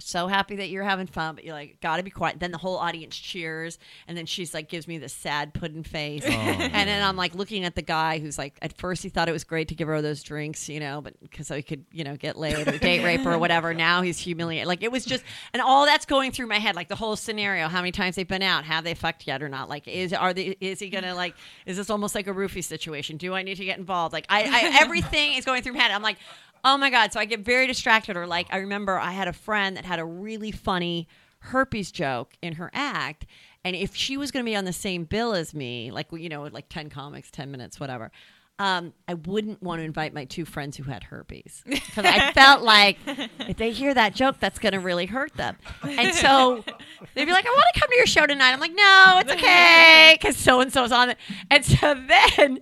so happy that you're having fun, but you're like, gotta be quiet. Then the whole audience cheers, and then she's like, gives me this sad pudding face, oh, and then I'm like looking at the guy who's like, at first he thought it was great to give her those drinks, you know, but because so he could, you know, get laid or date rape her or whatever. Now he's humiliated. Like it was just, and all that's going through my head, like the whole scenario. How many times they've been out? Have they fucked yet or not? Like, is are they? Is he gonna like? Is this almost like a roofie situation? Do I need to get involved? Like, I, I everything is going through my head. I'm like. Oh my God. So I get very distracted. Or, like, I remember I had a friend that had a really funny herpes joke in her act. And if she was going to be on the same bill as me, like, you know, like 10 comics, 10 minutes, whatever, um, I wouldn't want to invite my two friends who had herpes. Because I felt like if they hear that joke, that's going to really hurt them. And so they'd be like, I want to come to your show tonight. I'm like, no, it's okay. Because so and so's on it. And so then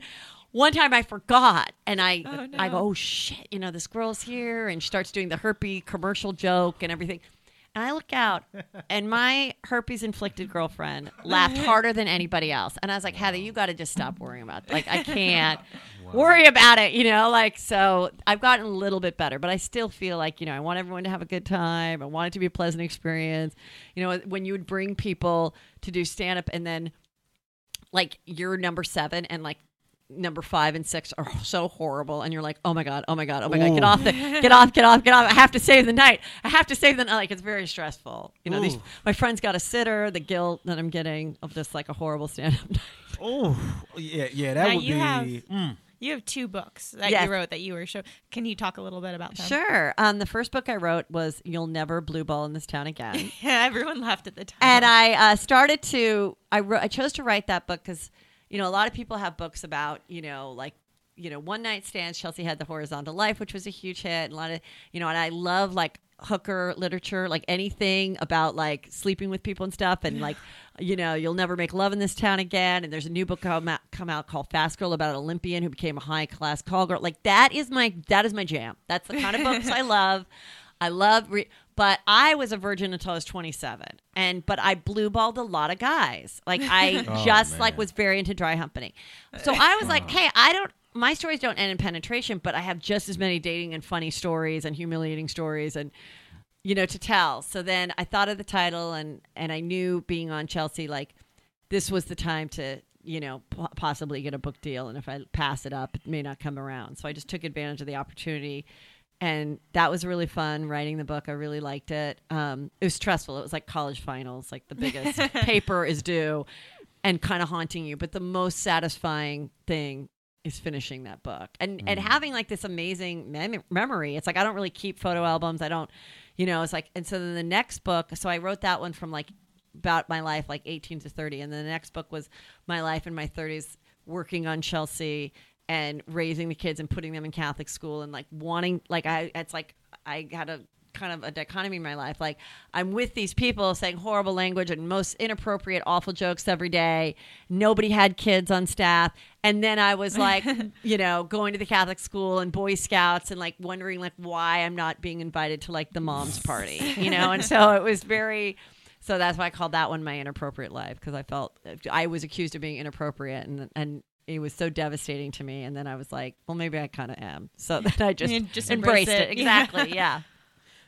one time I forgot and I Oh, no. I go, oh shit, you know, this girl's here and she starts doing the herpes commercial joke and everything. And I look out and my herpes inflicted girlfriend laughed harder than anybody else. And I was like, Heather, you got to just stop worrying about it. Like, I can't worry about it, you know? Like, so I've gotten a little bit better, but I still feel like, you know, I want everyone to have a good time. I want it to be a pleasant experience. You know, when you would bring people to do stand up and then like you're number seven and like number five and six are so horrible and you're like oh my god oh my god oh my god get off the get off get off get off i have to save the night i have to save the night like it's very stressful you know these my friend's got a sitter the guilt that i'm getting of just like a horrible stand-up night Oh, yeah, yeah, that Now would you be. have- mm. You have two books that Yes. you wrote that you were show. Can you talk a little bit about them? sure um the first book i wrote was you'll never blue ball in this town again Yeah, everyone laughed at the time. and I uh, started to I wrote, I chose to write that book because you know a lot of people have books about you know like you know one night stands. Chelsea had the horizontal life, which was a huge hit. And a lot of you know, and I love like hooker literature, like anything about like sleeping with people and stuff, and like you know you'll never make love in this town again. And there's a new book come out, come out called Fast Girl about an Olympian who became a high class call girl. Like that is my that is my jam. That's the kind of books I love. I love, re- but I was a virgin until I was 27, and but I blue balled a lot of guys. Like I Oh, just like was very into dry humping. So I was like, hey, I don't. My stories don't end in penetration, but I have just as many dating and funny stories and humiliating stories and you know to tell. So then I thought of the title and and I knew being on Chelsea like this was the time to you know, p- possibly get a book deal. And if I pass it up, it may not come around. So I just took advantage of the opportunity. And that was really fun writing the book. I really liked it. Um, it was stressful. It was like college finals, like the biggest paper is due and kind of haunting you. But the most satisfying thing is finishing that book and and having like this amazing mem- memory. It's like I don't really keep photo albums. I don't, you know. It's like and so then the next book. So I wrote that one from like about my life, like 18 to 30, and then the next book was my life in my 30s, working on Chelsea and raising the kids and putting them in Catholic school and like wanting like I it's like I had a kind of a dichotomy in my life. Like I'm with these people saying horrible language and most inappropriate, awful jokes every day. Nobody had kids on staff. And then I was like, you know, going to the Catholic school and Boy Scouts and like wondering like why I'm not being invited to like the mom's party, you know? And so it was very so that's why I called that one my inappropriate life because I felt I was accused of being inappropriate and and it was so devastating to me. And then I was like, well, maybe I kind of am. So then I just, You just embrace embraced it. it. Exactly. Yeah.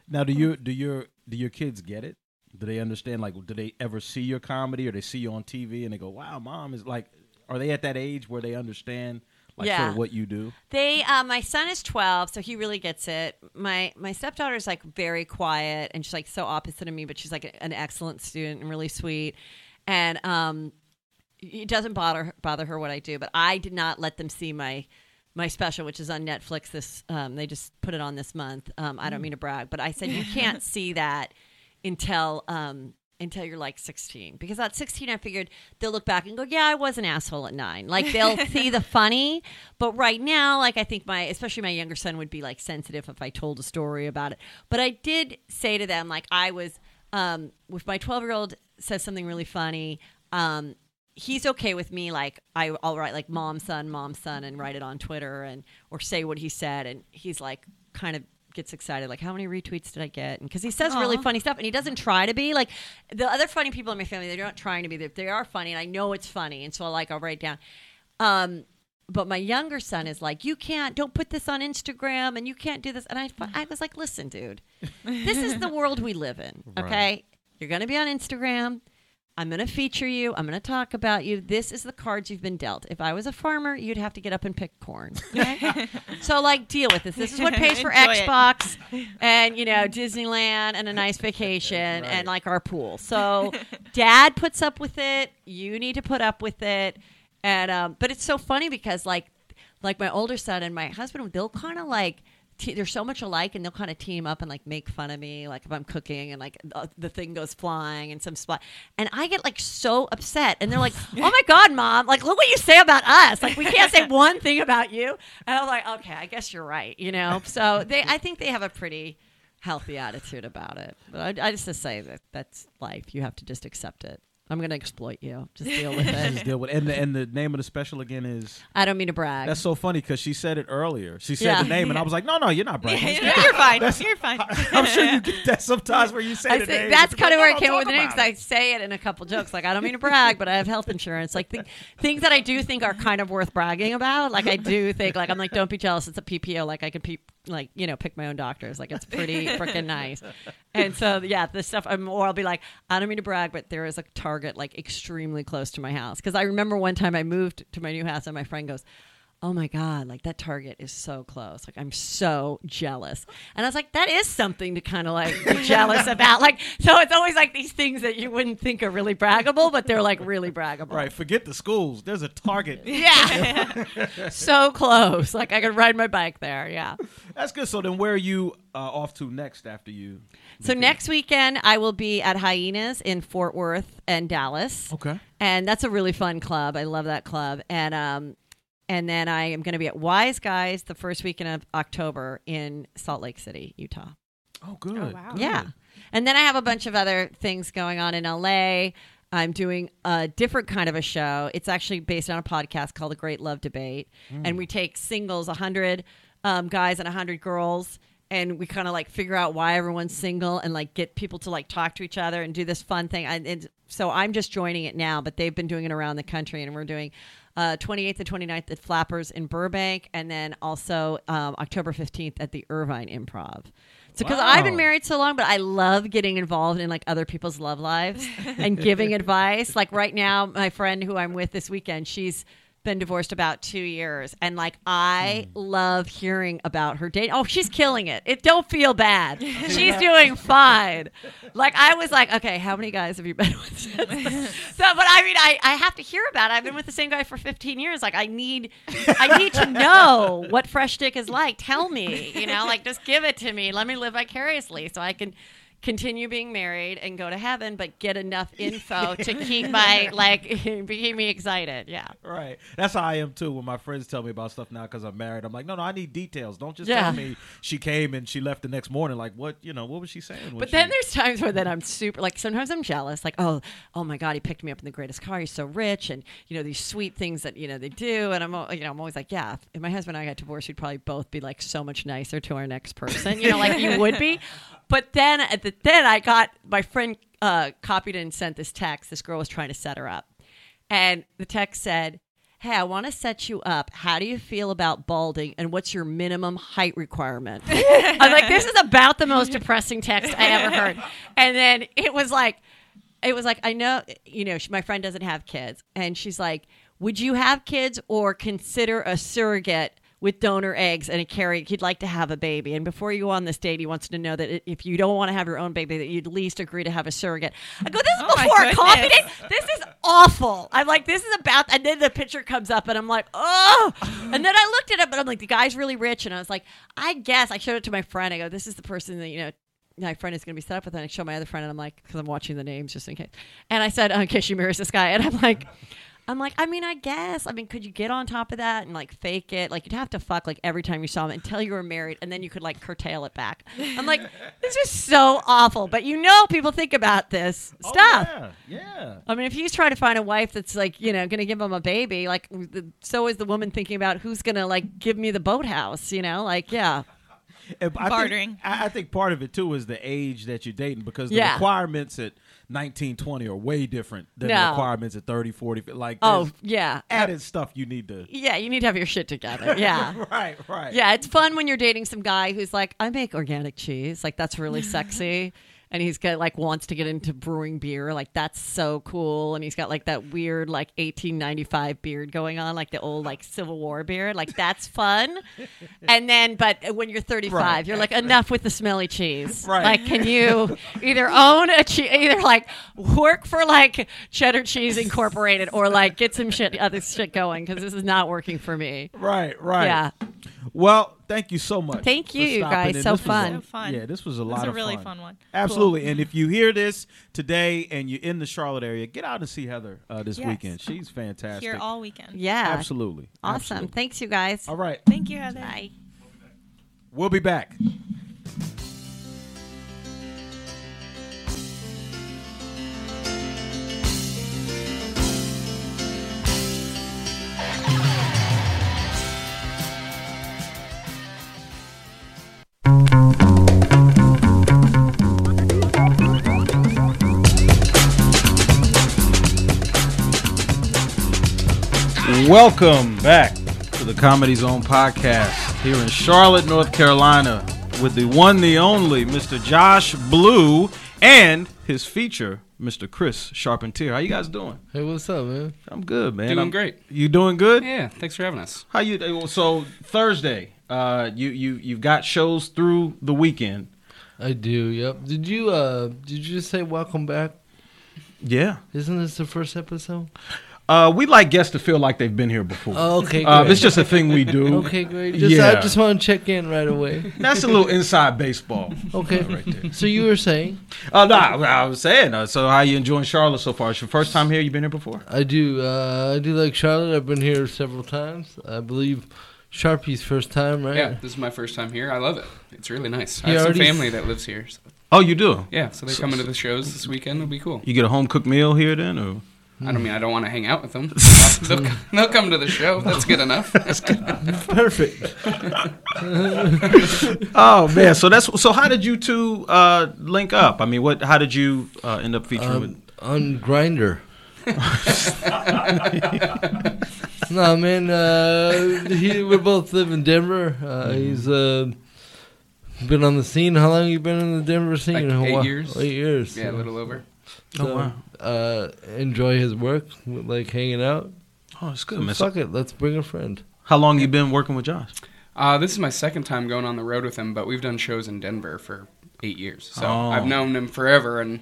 Now, do you do your do your kids get it? Do they understand? Like, do they ever see your comedy, or they see you on TV and they go, "Wow, mom is like"? Are they at that age where they understand like sort of what you do? They, uh, my son is twelve, so he really gets it. My my stepdaughter is like very quiet and she's like so opposite of me, but she's like an excellent student and really sweet. And um, it doesn't bother bother her what I do, but I did not let them see my my special, which is on Netflix. This um, they just put it on this month. Um, I don't mean to brag, but I said you can't see that until um, until you're like 16 because at 16 I figured they'll look back and go, yeah, I was an asshole at nine. Like they'll see the funny, but right now, like I think my especially my younger son would be like sensitive if I told a story about it. But I did say to them like I was um, if my 12 year old says something really funny. Um, he's okay with me like I, i'll write like mom son mom son and write it on twitter and or say what he said and he's like kind of gets excited like how many retweets did i get And because he says really funny stuff and he doesn't try to be like the other funny people in my family they're not trying to be they, they are funny and i know it's funny and so i like i'll write down um but my younger son is like, you can't, don't put this on Instagram and you can't do this. And I, I was like, listen, dude, this is the world we live in. Okay. You're going to be on Instagram. I'm going to feature you. I'm going to talk about you. This is the cards you've been dealt. If I was a farmer, you'd have to get up and pick corn. Okay? so, like, deal with this. This is what pays for Enjoy it. Xbox and, you know, Disneyland and a nice vacation and, like, our pool. So, dad puts up with it. You need to put up with it. And, um, but it's so funny because, like, like my older son and my husband, they'll kind of like, te- they're so much alike and they'll kind of team up and like make fun of me like if i'm cooking and like uh, the thing goes flying and some spot. And i get like so upset and they're like oh my god mom like look what you say about us. Like we can't say one thing about you. And i'm like okay i guess you're right you know? So they i think they have a pretty healthy attitude about it. But i, I just to say that that's life. You have to just accept it i'm going to exploit you just deal with it. Just deal with it. and the, and the name of the special again is i don't mean to brag that's so funny because she said it earlier. She said Yeah. the name and I was like, no, no, you're not bragging. You're fine. You're fine. I'm sure you get that sometimes where you say I the say, name. that's kind of where "No, I came up with the talk name 'cause about I say it in a couple jokes. Like I don't mean to brag, but I have health insurance. Like th- things that I do think are kind of worth bragging about. Like I do think like I'm like don't be jealous. It's a PPO. Like I could pe- like you know pick my own doctors. Like it's pretty freaking nice. And so yeah, the stuff. I'm, or I'll be like I don't mean to brag, but there is a Target like extremely close to my house because I remember one time I moved to my new house and my friend goes oh my god like that target is so close like i'm so jealous and i was like that is something to kind of like be jealous about like so it's always like these things that you wouldn't think are really braggable but they're like really braggable Right, forget the schools. There's a target. yeah so close like i could ride my bike there yeah That's good. So then, where are you uh, off to next after you? so next weekend i will be at hyenas in fort worth and dallas Okay. and that's a really fun club. I love that club. And um, and then I am going to be at Wise Guys the first weekend of October in Salt Lake City, Utah. Oh, good. Oh, wow. good. Yeah, and then I have a bunch of other things going on in LA. I'm doing a different kind of a show. It's actually based on a podcast called The Great Love Debate, and we take singles, hundred um, guys and hundred girls, and we kind of like figure out why everyone's single and like get people to like talk to each other and do this fun thing. And, and so I'm just joining it now, but they've been doing it around the country, and we're doing uh, 28th and 29th at Flappers in Burbank, and then also um, October 15th at the Irvine Improv. So because I've been married so long, but I love getting involved in like other people's love lives and giving advice. Like right now, my friend who I'm with this weekend, she's been divorced about two years, and like I hmm. love hearing about her date. Oh, she's killing it. It don't feel bad. She's doing fine. Like I was like, okay, how many guys have you been with? so, but I mean, I I have to hear about. it. I've been with the same guy for 15 years. Like I need I need to know what fresh dick is like. Tell me, you know, like just give it to me. Let me live vicariously so I can continue being married and go to heaven, but get enough info to keep my like keep me excited. Yeah. Right. That's how I am too. When my friends tell me about stuff now because I'm married, I'm like, no, no, I need details. Don't just Yeah. tell me she came and she left the next morning. Like, what? You know, what was she saying? But she- then there's times where then I'm super like sometimes I'm jealous, like oh oh my god he picked me up in the greatest car, he's so rich, and you know these sweet things that you know they do, and I'm you know I'm always like yeah, if my husband and I got divorced, we'd probably both be like so much nicer to our next person, you know, like you would be. But then at the then I got my friend uh, copied and sent this text. This girl was trying to set her up, and the text said. Hey, I want to set you up. How do you feel about balding and what's your minimum height requirement? I'm like, this is about the most depressing text I ever heard. And then it was like, it was like, I know, you know, she, my friend doesn't have kids. And she's like, would you have kids or consider a surrogate with donor eggs and a carry? He'd like to have a baby. And before you go on this date, he wants to know that if you don't want to have your own baby, that you'd at least agree to have a surrogate. I go, this is Oh before a coffee date. This is awful. I'm like, this is about, and then the picture comes up, and I'm like, oh. And then I looked at it, but I'm like, the guy's really rich, and I was like, I guess I showed it to my friend. I go, this is the person that you know. My friend is going to be set up with, and I show my other friend, and I'm like, because I'm watching the names just in case. And I said, oh, in case she marries this guy, and I'm like, I'm like, I mean, I guess. I mean, could you get on top of that and like fake it? Like, you'd have to fuck like every time you saw him until you were married, and then you could like curtail it back. I'm like, this is so awful. But you know, people think about this Oh, stuff. yeah, yeah. I mean, if he's trying to find a wife that's like, you know, going to give him a baby, like, so is the woman thinking about who's going to like give me the boathouse, you know? Like, yeah. I Bartering. Think, I I think part of it too is the age that you're dating because the Yeah. requirements at 19, 20 are way different than the requirements at 30, 40. Like, Oh, yeah. added stuff you need to. Yeah, you need to have your shit together. Yeah. Right, right. Yeah, it's fun when you're dating some guy who's like, I make organic cheese. Like that's really sexy. And he's got like wants to get into brewing beer. Like that's so cool. And he's got like that weird like 1895 beard going on, like the old like Civil War beard. Like that's fun. and then, but when you're 35, Right. you're like enough with the smelly cheese. Right. Like, can you either own a cheese, either like work for like Cheddar Cheese Incorporated, or like get some shit other shit going because this is not working for me. Right, right. Yeah. Well, thank you so much. Thank you, you guys. in. So This was a- fun. So fun. Yeah, this was a It lot was a of really fun. fun one. Absolutely. And if you hear this today and you're in the Charlotte area, get out and see Heather uh, this Yes. weekend. She's fantastic. Here all weekend. Yeah. Absolutely. Awesome. Absolutely. Thanks, you guys. All right. Thank you, Heather. Bye. We'll be back. Welcome back to the Comedy Zone podcast here in Charlotte, North Carolina, with the one, the only Mr. Josh Blue and his feature, Mr. Chris Charpentier. How you guys doing? Hey, what's up, man? I'm good, man. Doing I'm- great. You doing good? Yeah, thanks for having us. How you? uh, So Thursday, uh, you you you've got shows through the weekend. I do. Yep. Did you uh did you just say welcome back? Yeah. Isn't this the first episode? Uh, we like guests to feel like they've been here before. Oh, okay, Uh, it's just a thing we do. Okay, great. Just Yeah. I just want to check in right away. That's a little inside baseball. Okay. Right there. So you were saying? Oh no, I was saying. Uh, so how you enjoying Charlotte so far? It's your first time here. You've been here before? I do. Uh, I do like Charlotte. I've been here several times. I believe Sharpie's first time, right? Yeah, this is my first time here. I love it. It's really nice. He I have some already- family that lives here. So, Oh, you do. yeah, so they're coming to the shows this weekend. It'll be cool. You get a home cooked meal here then, or? I don't mean I don't want to hang out with them. they'll, they'll come to the show. That's good enough. That's good. Perfect. Oh man, so that's so. How did you two uh, link up? I mean, what? How did you uh, end up featuring? with, Um, on Grindr. no man, uh, he, we both live in Denver. Uh, He's uh, been on the scene. How long you been in the Denver scene? Like How- eight years. Eight years. Yeah, a little over. Oh, wow. Uh, enjoy his work, like hanging out. Oh, it's good, So man. Fuck it, let's bring a friend. how long you been working with Josh? Uh, this is my second time going on the road with him, but we've done shows in Denver for eight years. So Oh. I've known him forever, and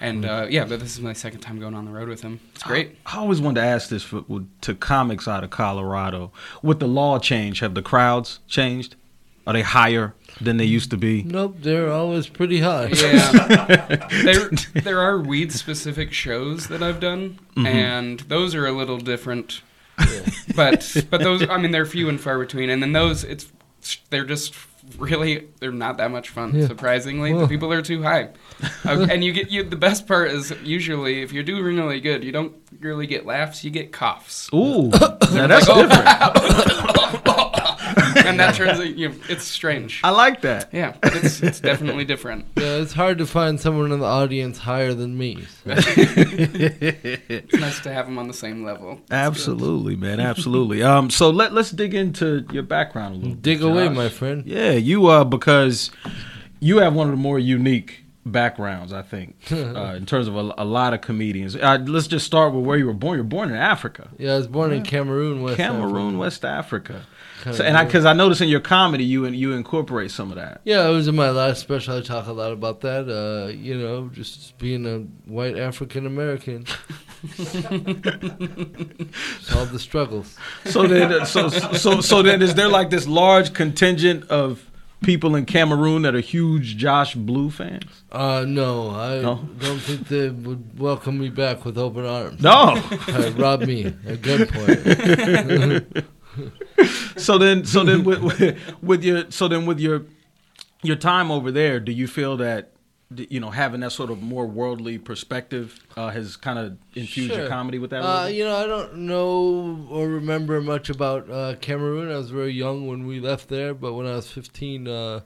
and uh, yeah, but this is my second time going on the road with him. It's great. I always wanted to ask this for, to comics out of Colorado. With the law change, have the crowds changed? Are they higher than they used to be? Nope, they're always pretty high. Yeah, there there are weed specific shows that I've done, Mm-hmm. and those are a little different. But but those I mean they're few and far between, and then those it's they're just really they're not that much fun. Yeah. Surprisingly, Well. the people are too high, uh, and you get you the best part is usually if you're doing really good, you don't really get laughs, you get coughs. Ooh, now that's Like, oh. different. and that turns it, you know, it's strange. I like that. Yeah, but it's it's definitely different. Yeah, it's hard to find someone in the audience higher than me. so. It's nice to have them on the same level. Absolutely, man. Absolutely. Um, so let let's dig into your background a little. bit, Dig away, Josh. my friend. Yeah, you uh because you have one of the more unique backgrounds, I think, uh, in terms of a, a lot of comedians. Uh, let's just start with where you were born. You were born in Africa, Yeah, I was born in Cameroon, West Cameroon, Africa. West Africa. Kinda So, and I because I noticed in your comedy you and you incorporate some of that. Yeah, it was in my last special. I talk a lot about that. Uh, you know, just being a white African American. All the struggles. So then, so so so then, is there like this large contingent of people in Cameroon that are huge Josh Blue fans? Uh, no, I No? don't think they would welcome me back with open arms. No. Uh, rob me at gunpoint. so then so then with, with with your so then with your your time over there do you feel that you know having that sort of more worldly perspective uh, has kind of infused your comedy with that Uh, you know, I don't know or remember much about uh, Cameroon. I was very young when we left there, but when I was 15, uh,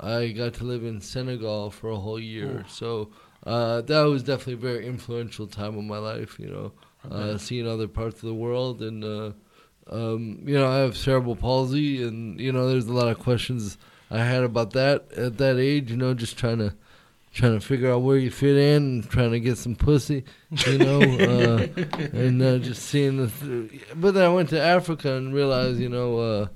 I got to live in Senegal for a whole year. So uh, that was definitely a very influential time of my life. You know, uh, seeing other parts of the world, and uh, um, you know, I have cerebral palsy, and you know, there's a lot of questions I had about that at that age. You know, just trying to trying to figure out where you fit in, and trying to get some pussy, you know, uh, and uh, just seeing the. Th- but then I went to Africa and realized, you know, uh,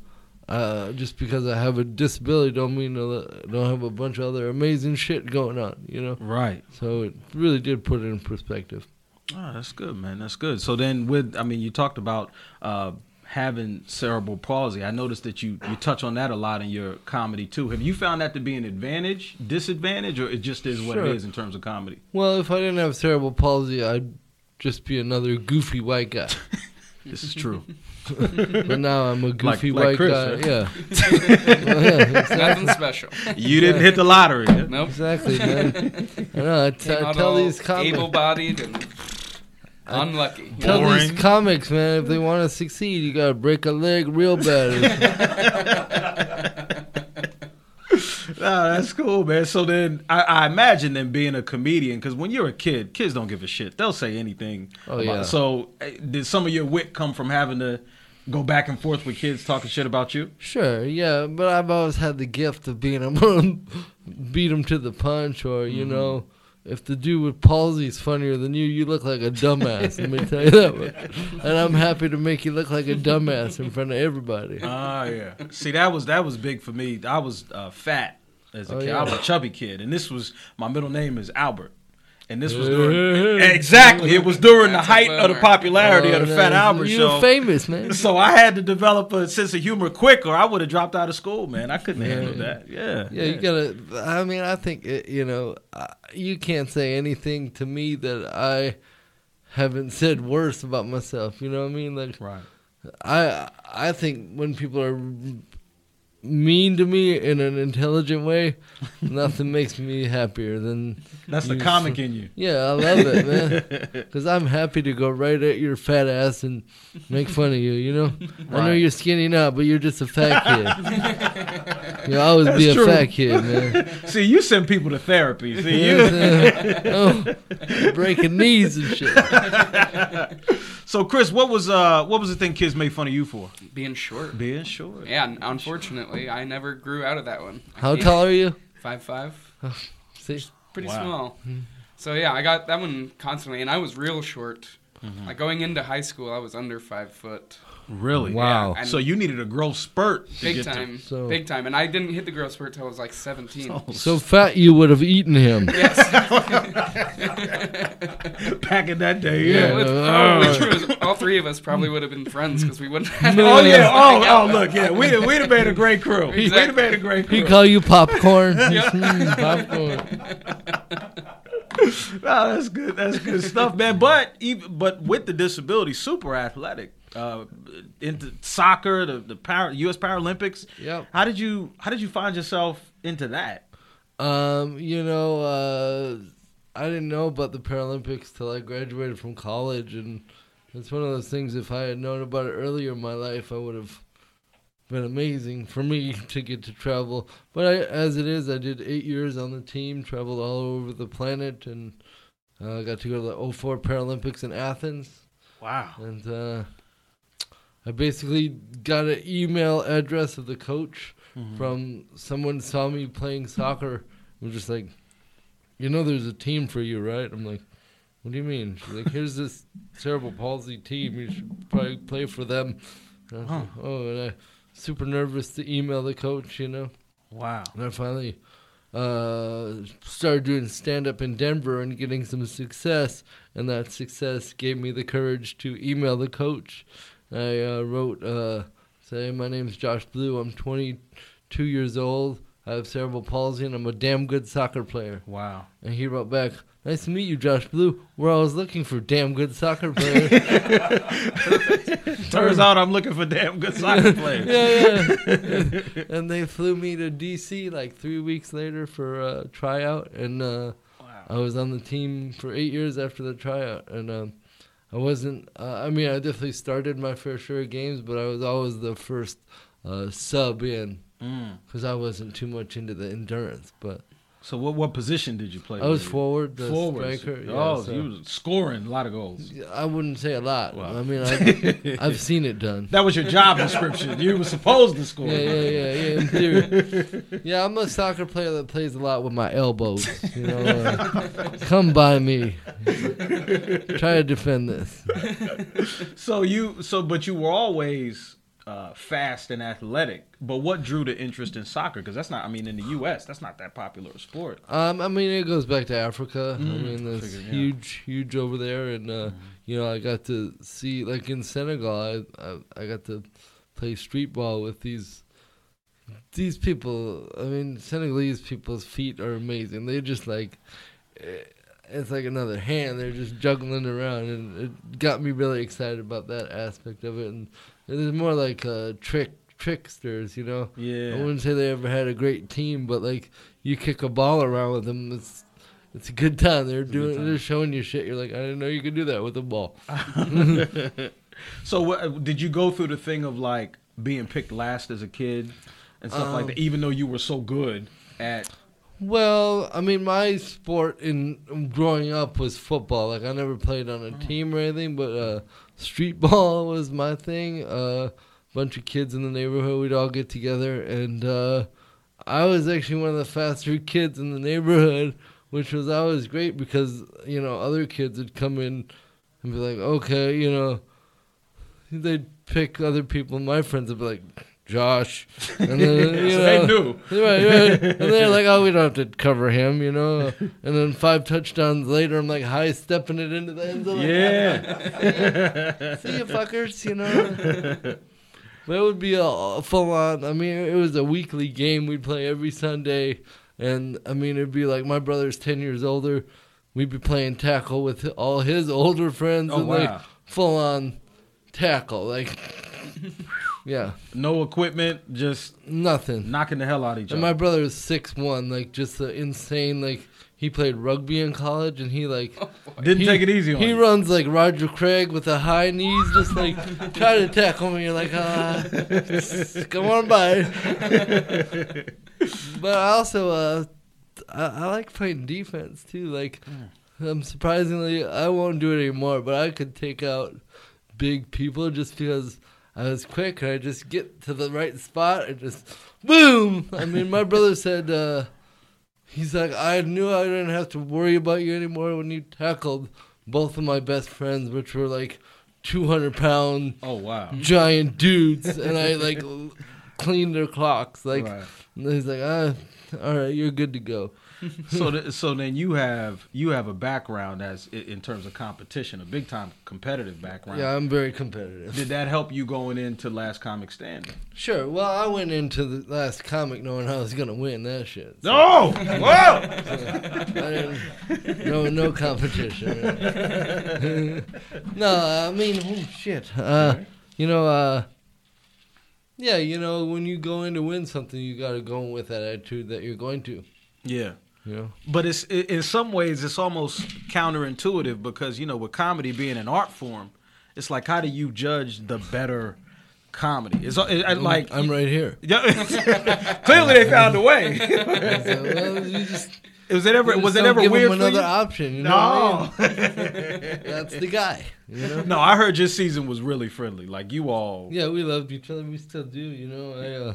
uh, just because I have a disability don't mean I don't have a bunch of other amazing shit going on, you know. right So it really did put it in perspective. oh, that's good man that's good so then with i mean you talked about uh, having cerebral palsy i noticed that you you touch on that a lot in your comedy too have you found that to be an advantage disadvantage or it just is what Sure. it is in terms of comedy Well, if I didn't have cerebral palsy, I'd just be another goofy white guy. this is true But now I'm a goofy like white Chris, guy. right? Yeah. Well, yeah, exactly. Nothing special. you didn't hit the lottery huh? Nope. Exactly, man. I know. I, t- Came I out tell these comics. able-bodied and unlucky. Tell these comics, man, if they want to succeed, you gotta break a leg real bad. Ah, that's cool, man. So then, I, I imagine them being a comedian because when you're a kid, kids don't give a shit. They'll say anything. Oh, about- yeah. So eh, did some of your wit come from having to go back and forth with kids talking shit about you? sure, yeah, but I've always had the gift of being able to beat them to the punch, or you Mm-hmm. know, if the dude with palsy is funnier than you, you look like a dumbass. let me tell you that. Much. And I'm happy to make you look like a dumbass in front of everybody. Ah, yeah. See, that was that was big for me. I was uh, fat as a Oh, kid. yeah. I was a chubby kid, and this was my middle name is Albert. And this was during exactly. It was during the height of the popularity of the Fat Albert show. you show. were famous, man. So I had to develop a sense of humor quick, or I would have dropped out of school, man. I couldn't Yeah. handle that. Yeah, Yeah, you gotta. I mean, I think it, you know, uh, you can't say anything to me that I haven't said worse about myself. You know what I mean? Like, Right. I I think when people are mean to me in an intelligent way, nothing makes me happier than That's the comic in you. Yeah, I love it, man. Because I'm happy to go right at your fat ass and make fun of you. You know, I know you're skinny now, but you're just a fat kid. You'll always be a true. fat kid, man. See, you send people to therapy. See, You you. know what I'm saying? oh, breaking knees and shit. So Chris, what was uh what was the thing kids made fun of you for? Being short. Being short. Yeah, and unfortunately, I never grew out of that one. How tall are you? Five five. See, Pretty Wow. small. So yeah, I got that one constantly, and I was real short. Mm-hmm. Like going into high school, I was under five foot. Really? Wow. and So you needed a growth spurt to Big get to- time, So- big time, and I didn't hit the growth spurt till I was like 17. so fat you would have eaten him. Yes. back in that day. Yeah, Yeah. which, oh, which was, all three of us probably would have been friends because we wouldn't. Have Oh yeah. Oh, oh look, yeah. We'd we'd have made a great crew. We'd have made a great crew. He call you popcorn. Mm, popcorn. Oh, that's good. That's good stuff, man. But even but with the disability, super athletic. Uh, into soccer, the the U.S. Paralympics. Yep. How did you How did you find yourself into that? Um, you know, uh, I didn't know about the Paralympics till I graduated from college, and it's one of those things. If I had known about it earlier in my life, I would have been amazing for me to get to travel. But I, as it is, I did eight years on the team, traveled all over the planet, and uh, got to go to the 04 Paralympics in Athens. Wow. And uh, I basically got an email address of the coach from someone saw me playing soccer. And was just like, you know, there's a team for you, right? I'm like, what do you mean? She's like, here's this cerebral palsy team. You should probably play for them. And I was like, oh, and I super nervous to email the coach, you know. Wow. And I finally uh, started doing stand up in Denver and getting some success. And that success gave me the courage to email the coach. I uh, wrote, uh, say, my name's Josh Blue. I'm 22 years old. I have cerebral palsy and I'm a damn good soccer player. Wow. And he wrote back, Nice to meet you, Josh Blue. We're always looking for damn good soccer players. Turns out I'm looking for damn good soccer players. yeah, yeah. and they flew me to DC like three weeks later for a tryout, and uh, I was on the team for eight years after the tryout. And um, I wasn't. Uh, I mean, I definitely started my fair share of games, but I was always the first uh, sub in Mm. because I wasn't too much into the endurance. But So what what position did you play? I was forward, the Forward. striker. Yeah, oh, so- you was scoring a lot of goals. I wouldn't say a lot. Wow. I mean, I, I've seen it done. That was your job description. You were supposed to score. Yeah, yeah, yeah, yeah. Yeah, I'm a soccer player that plays a lot with my elbows. You know, uh, come by me. Try to defend this. So you so but you were always uh, fast and athletic. But what drew the interest in soccer? Because that's not. I mean, in the U.S., that's not that popular a sport. Um, I mean, it goes back to Africa. I Mm, mean, that's figured, yeah. huge, huge over there, and uh, you know, I got to see like in Senegal, I, I I got to play street ball with these these people. I mean, Senegalese people's feet are amazing. They just like eh, it's like another hand. They're just juggling around, and it got me really excited about that aspect of it. And they're more like uh, trick tricksters, you know. Yeah. I wouldn't say they ever had a great team, but like you kick a ball around with them, it's it's a good time. They're doing, they're showing you shit. You're like, I didn't know you could do that with a ball. So what, did you go through the thing of like being picked last as a kid and stuff like Um, that, even though you were so good at? Well, I mean, my sport in growing up was football. Like I never played on a team or anything, but uh, street ball was my thing. A bunch of kids in the neighborhood, we'd all get together, and uh, I was actually one of the faster kids in the neighborhood, which was always great because you know other kids would come in and be like, okay, you know, they'd pick other people. My friends would be like. Josh, and then you So know, they knew. right, right. And they're like, "Oh, we don't have to cover him," you know. And then five touchdowns later, I'm like high stepping it into the end zone. like, Yeah. See you fuckers, you know. But it would be a, full on. I mean, it was a weekly game. We'd play every Sunday, and I mean, it'd be like my brother's ten years older. We'd be playing tackle with all his older friends, Oh, and like wow. full on tackle, like yeah, No equipment, just nothing. knocking the hell out of each And other. my brother is six one, like just the insane. Like he played rugby in college, and he like Didn't he- take it easy on He you. runs like Roger Craig with the high knees, just like try to tackle me. You're like, ah, come on by. but I also, uh, I, I like playing defense too. Like, um, surprisingly, I won't do it anymore. But I could take out big people just because I was quick. I just get to the right spot and just boom. I mean, my brother said uh, he's like, I knew I didn't have to worry about you anymore when you tackled both of my best friends, which were like 200 pound Oh wow. giant dudes, and I like cleaned their clocks. Like, Right. and he's like, ah, all right, you're good to go. so th- so then you have you have a background as in terms of competition, a big time competitive background. Yeah, I'm very competitive. Did that help you going into Last Comic Standing? Sure. Well, I went into the last comic knowing I was gonna win that shit. So No! Whoa! Didn't- no, no competition. no, I mean, oh, shit. Uh, you know, uh, yeah, you know, when you go in to win something, you got to go in with that attitude that you're going to. Yeah. Know. But it's i- in some ways it's almost counterintuitive because you know with comedy being an art form, it's like how do you judge the better comedy? It's uh, it, like I'm right here. Yeah, clearly they found a way. So, well, just, was it ever was it ever weird for another you? option? You know what I No. mean? That's the guy. You know. No, I heard your season was really friendly. Like you all. Yeah, we loved each other. We still do. You know, I uh,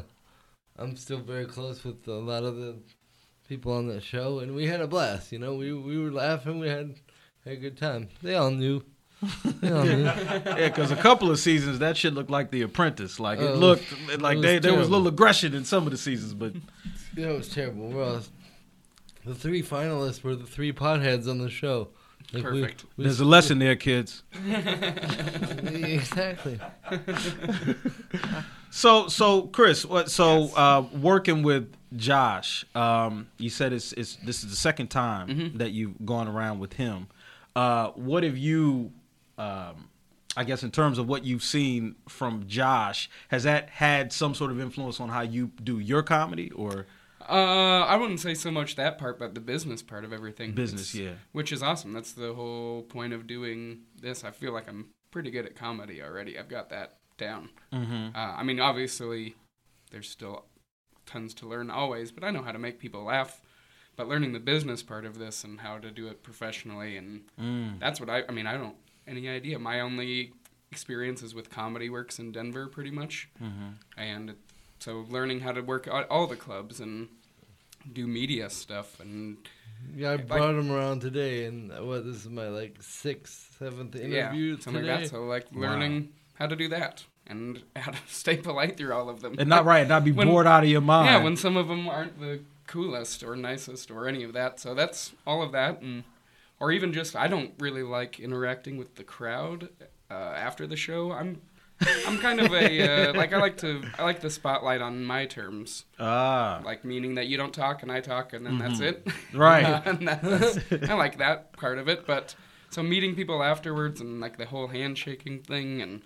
I'm still very close with a lot of the people on that show, and we had a blast. You know, we we were laughing. We had, had a good time. They all knew. They all knew. Yeah, because a couple of seasons that shit looked like The Apprentice. Like it Oh, looked it like was they, there was a terrible. little aggression in some of the seasons, but Yeah, it was terrible. Well, the three finalists were the three potheads on the show. Like, we- Perfect. we- there's a lesson there, kids. exactly. So, so Chris, what? So, uh, working with Josh, um, you said it's it's this is the second time Mm-hmm. that you've gone around with him. Uh, what have you? Um, I guess in terms of what you've seen from Josh, has that had some sort of influence on how you do your comedy or Uh, I wouldn't say so much that part, but the business part of everything. business? Yeah. Which is awesome. That's the whole point of doing this. I feel like I'm pretty good at comedy already. I've got that down. Mm-hmm. Uh, I mean, obviously, there's still tons to learn always, but I know how to make people laugh. But learning the business part of this and how to do it professionally, and Mm. that's what I. I mean, I don't any idea. My only experience is with Comedy Works in Denver, pretty much, Mm-hmm. and it- so learning how to work at all the clubs and do media stuff and Yeah, I Like- brought him around today, and uh, what this is my like sixth, seventh interview yeah, something today. like that. So like learning how to do that and how to stay polite through all of them. And not right, not be When- bored out of your mind. Yeah, when some of them aren't the coolest or nicest or any of that. So that's all of that, and or even just I don't really like interacting with the crowd uh, after the show. I'm I'm kind of a uh, like I like to I like the spotlight on my terms, ah, like meaning that you don't talk and I talk and then that's it. right. and that's, I like that part of it, but so meeting people afterwards and like the whole handshaking thing and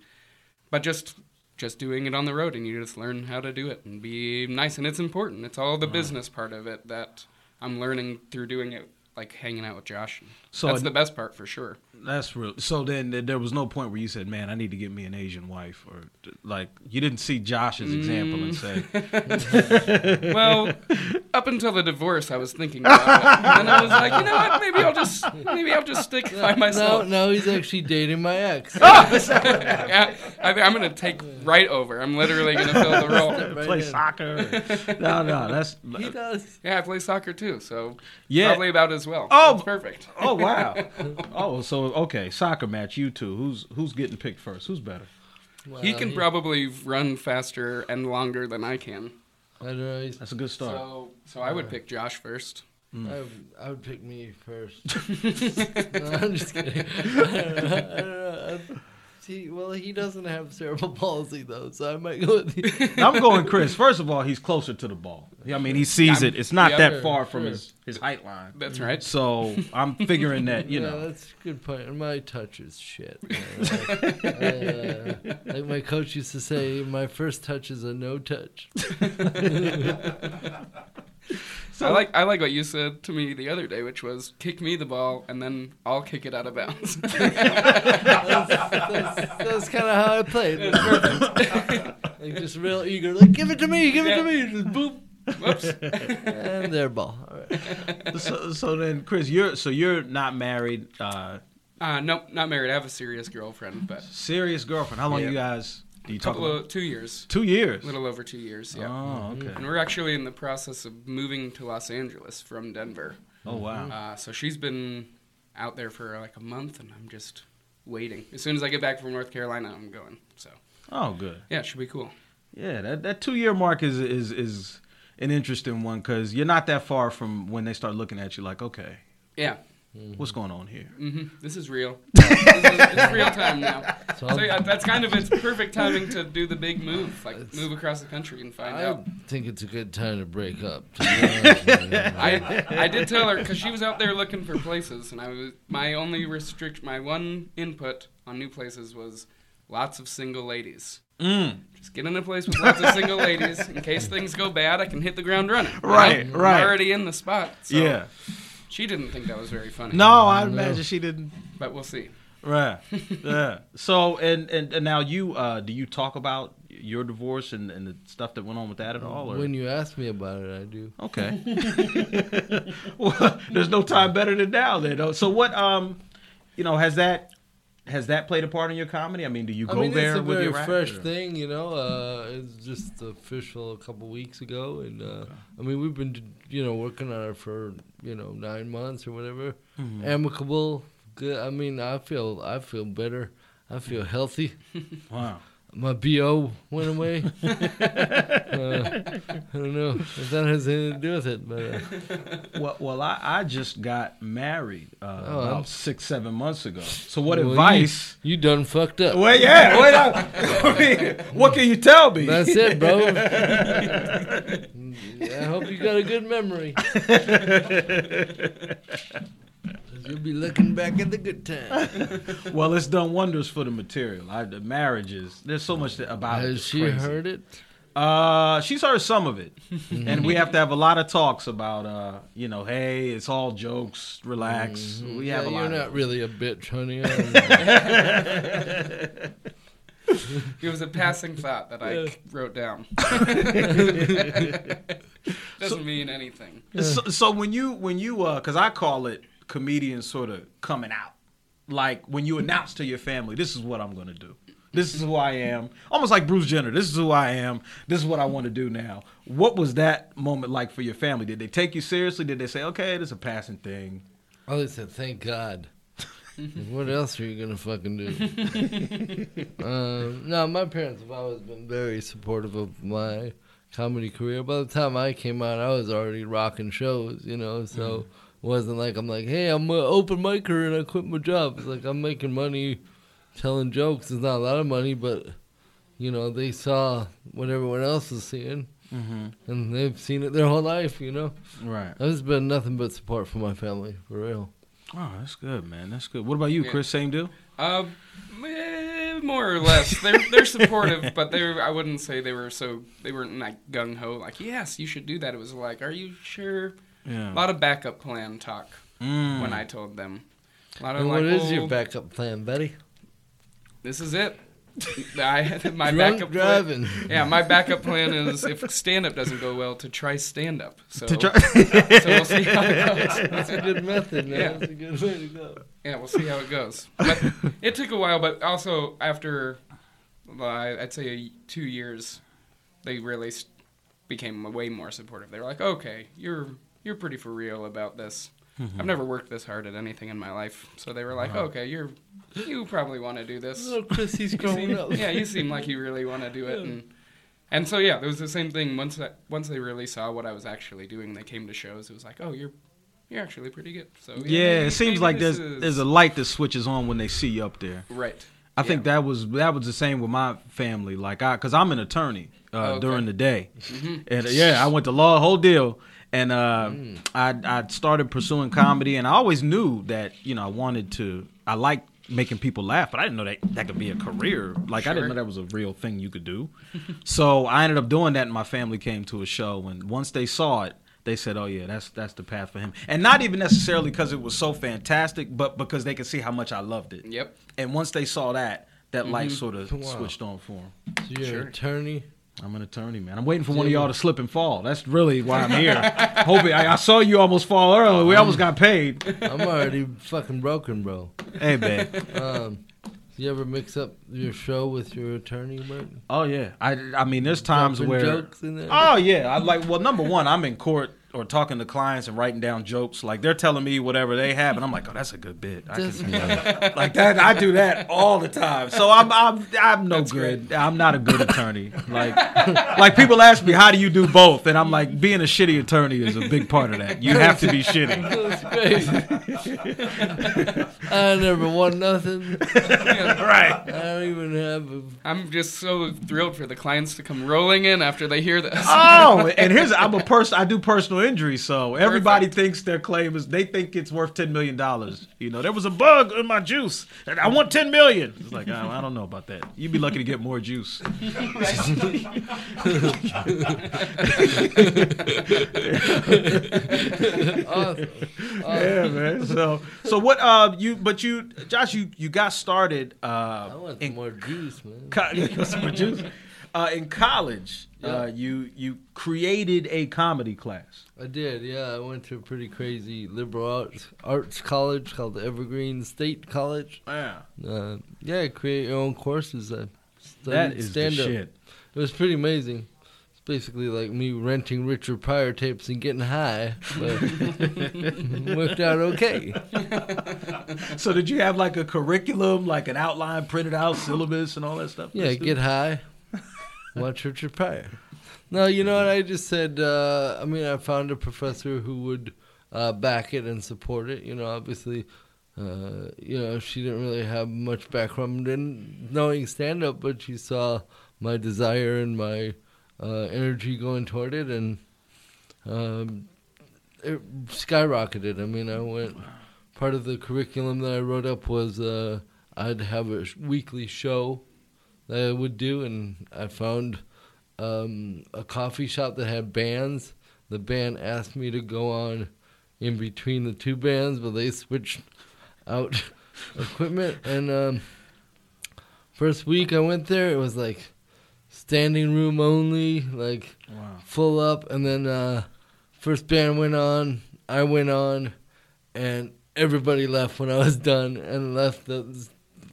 but just just doing it on the road and you just learn how to do it and be nice and it's important. It's all the business part of it that I'm learning through doing it like hanging out with Josh. So that's it- the best part for sure. That's real. So then there was no point where you said, "Man, I need to get me an Asian wife," or like you didn't see Josh's example and say, mm. Well, up until the divorce, I was thinking about it, and I was like, you know what? Maybe I'll just maybe I'll just stick by myself. no, no, he's actually dating my ex. yeah, I, I'm gonna take right over. I'm literally gonna fill the role. Right "Play in. soccer." no, no, that's He does. Yeah, I play soccer too, so Yeah. probably about as well. Oh, That's perfect. oh wow. Oh, so okay, soccer match. You two. Who's who's getting picked first? Who's better? he Well, can probably run faster and longer than I can. I don't know. He's, That's a good start. So, so I would pick Josh first. Mm. I, would, I would pick me first. no, I'm just kidding. I don't know. See, well, he doesn't have cerebral palsy though, so I might go with you. I'm going Chris. First of all, he's closer to the ball. I mean, he sees it. It's not Yeah. that Sure, far from sure. his his height line. That's right. So I'm figuring that you yeah, know. that's a good point. My touch is shit. Like, uh, like my coach used to say, my first touch is a no touch. I like I like what you said to me the other day, which was kick me the ball and then I'll kick it out of bounds. That's, that's kind of how I played. It perfect. like just real eager, like give it to me, give it to me, just boop, Whoops. and their ball. All right. so, so then, Chris, you're so you're not married. Uh, Uh, nope, not married. I have a serious girlfriend, but Serious girlfriend. How long Yeah. you guys do you talk couple about? of two years, Two years. a little over two years. Yeah. Oh, okay. And we're actually in the process of moving to Los Angeles from Denver. Oh wow. Uh, so she's been out there for like a month, and I'm just waiting. As soon as I get back from North Carolina, I'm going. So Oh, good. yeah, it should be cool. Yeah, that that two year mark is is is an interesting one because you're not that far from when they start looking at you like, okay, Yeah. What's going on here? hmm This is real. this is, it's real time now. So So yeah, that's kind of it's perfect timing to do the big move, like move across the country and find I out. I think it's a good time to break up. To be honest with you. I I did tell her because she was out there looking for places, and I was my only restrict my one input on new places was lots of single ladies. Mm. Just get in a place with lots of single ladies in case things go bad. I can hit the ground running. you know? Right, I'm right. already in the spot. So yeah. She didn't think that was very funny. No, I imagine she didn't. but we'll see. Right. yeah. So and, and and now you uh do you talk about your divorce and, and the stuff that went on with that at all? Or? when you ask me about it, I do. Okay. well, there's no time better than now. Then. So what? Um, you know, has that has that played a part in your comedy? I mean, do you I go mean, there it's a with very your fresh or- thing, you know. Uh, it's just official a couple weeks ago, and uh, I mean, we've been, you know, working on it for you know nine months or whatever. Mm-hmm. Amicable, good. I mean, I feel, I feel better. I feel healthy. Wow. My bo went away. uh, I don't know if that has anything to do with it, but uh, Well, well, I, I just got married uh, Oh, about I'm- six, seven months ago. So what well, you- advice? You, done fucked up. Well, yeah. Wait, I, I mean, what can you tell me? That's it, bro. I hope you got a good memory. 'Cause You'll be looking back at the good time. well, it's done wonders for the material. I, the marriages. There's so much that- about it. Has she crazy. heard it? Uh, she's heard some of it, and we have to have a lot of talks about. Uh, you know, hey, it's all jokes. Relax. We have Mm-hmm. yeah, a lot. you're of not really a bitch, honey. It was a passing thought that I wrote down. Doesn't mean anything. So, so when you when you uh, cause I call it comedians sort of coming out, like when you announce to your family, this is what I'm gonna do. This is who I am. Almost like Bruce Jenner. This is who I am. This is what I want to do now. What was that moment like for your family? Did they take you seriously? Did they say, okay, this is a passing thing? Oh, they said, thank God. what else are you gonna fucking do? um, no, my parents have always been very supportive of my comedy career. By the time I came out, I was already rocking shows, you know. So it wasn't like I'm like, hey, I'm an open micer and I quit my job. It's like I'm making money telling jokes. It's not a lot of money, but you know they saw what everyone else is seeing, and they've seen it their whole life. You know, Right. there's been nothing but support from my family for real. Oh, that's good, man. That's good. What about you, Yeah. Chris? Same deal? Uh, eh, more or less. They're they're supportive, but they I wouldn't say they were so they weren't like gung ho. Like yes, you should do that. It was like, are you sure? Yeah. A lot of backup plan talk Mm. when I told them. A lot of And like, what is your backup plan, Betty? This is it. I my Drunk backup driving. Plan, yeah, my backup plan is if stand up doesn't go well to try stand up. So, To try- so we'll see how it goes. That's a good method, man. Yeah. That's a good way to go. Yeah, we'll see how it goes. But it took a while, but also after, well, I- I'd say two years, they really became way more supportive. They were like, "Okay, you're you're pretty for real about this. I've never worked this hard at anything in my life." So they were like, "Okay, you're you probably want to do this." Little Chrissy's You growing seem- up. yeah, you seem like you really want to do it, and and so yeah, it was the same thing. Once that, once they really saw what I was actually doing, they came to shows. It was like, "Oh, you're." You're actually pretty good. So Yeah, maybe- it seems maybe like there's is- there's a light that switches on when they see you up there. right. I think that was that was the same with my family. Like I, cause I'm an attorney uh, Oh, okay. during the day, and uh, yeah, I went to law, whole deal, and uh, Mm. I I started pursuing comedy, and I always knew that you know I wanted to. I like making people laugh, but I didn't know that that could be a career. Like I didn't know that was a real thing you could do. so I ended up doing that, and my family came to a show, and once they saw it. They said, "Oh yeah, that's that's the path for him," and not even necessarily because it was so fantastic, but because they could see how much I loved it. Yep. And once they saw that, that light sort of Wow. switched on for him. So you're Sure. an attorney, I'm an attorney, man. I'm waiting for one of y'all to slip and fall. That's really why I'm here. Hoping I, I saw you almost fall early. We almost got paid. I'm already fucking broken, bro. Hey, man. Um, you ever mix up your show with your attorney work? Oh yeah. I I mean, there's times where. jokes in there? Oh yeah. I like. Well, number one, I'm in court or talking to clients and writing down jokes. Like they're telling me whatever they have, and I'm like, oh, that's a good bit. I Just- can, like that. I do that all the time. So I'm I'm I'm no good. I'm not a good attorney. Like like people ask me, how do you do both? And I'm like, being a shitty attorney is a big part of that. You have to be shitty. That's crazy. I never won nothing. right. I don't even have a. I'm just so thrilled for the clients to come rolling in after they hear this. Oh, and here's I'm a person. I do personal injury, so everybody thinks their claim is they think it's worth ten million dollars. You know, there was a bug in my juice, and I want ten million. It's like I, I don't know about that. You'd be lucky to get more juice. Awesome. yeah, man. So, so what? Uh, you but you, Josh, you you got started. Uh, I want in more juice, man. co- some more juice. Uh, in college, uh, you you created a comedy class. I did, yeah. I went to a pretty crazy liberal arts arts college called the Evergreen State College. Yeah, Uh, yeah, create your own courses. I that is the stand-up. shit. It was pretty amazing. It's basically like me renting Richard Pryor tapes and getting high, but worked out okay. So did you have like a curriculum, like an outline printed out, syllabus, and all that stuff? Yeah, get high, watch Richard Pryor. No, you know what? I just said. Uh, I mean, I found a professor who would uh, back it and support it. You know, obviously, uh, you know, she didn't really have much background in knowing stand up, but she saw my desire and my uh, energy going toward it, and um, it skyrocketed. I mean, I went. Part of the curriculum that I wrote up was uh, I'd have a weekly show that I would do, and I found um, a coffee shop that had bands. The band asked me to go on in between the two bands, but they switched out equipment. And um, first week I went there, it was like standing room only, like Wow. full up. And then uh, first band went on, I went on, and everybody left when I was done, and left the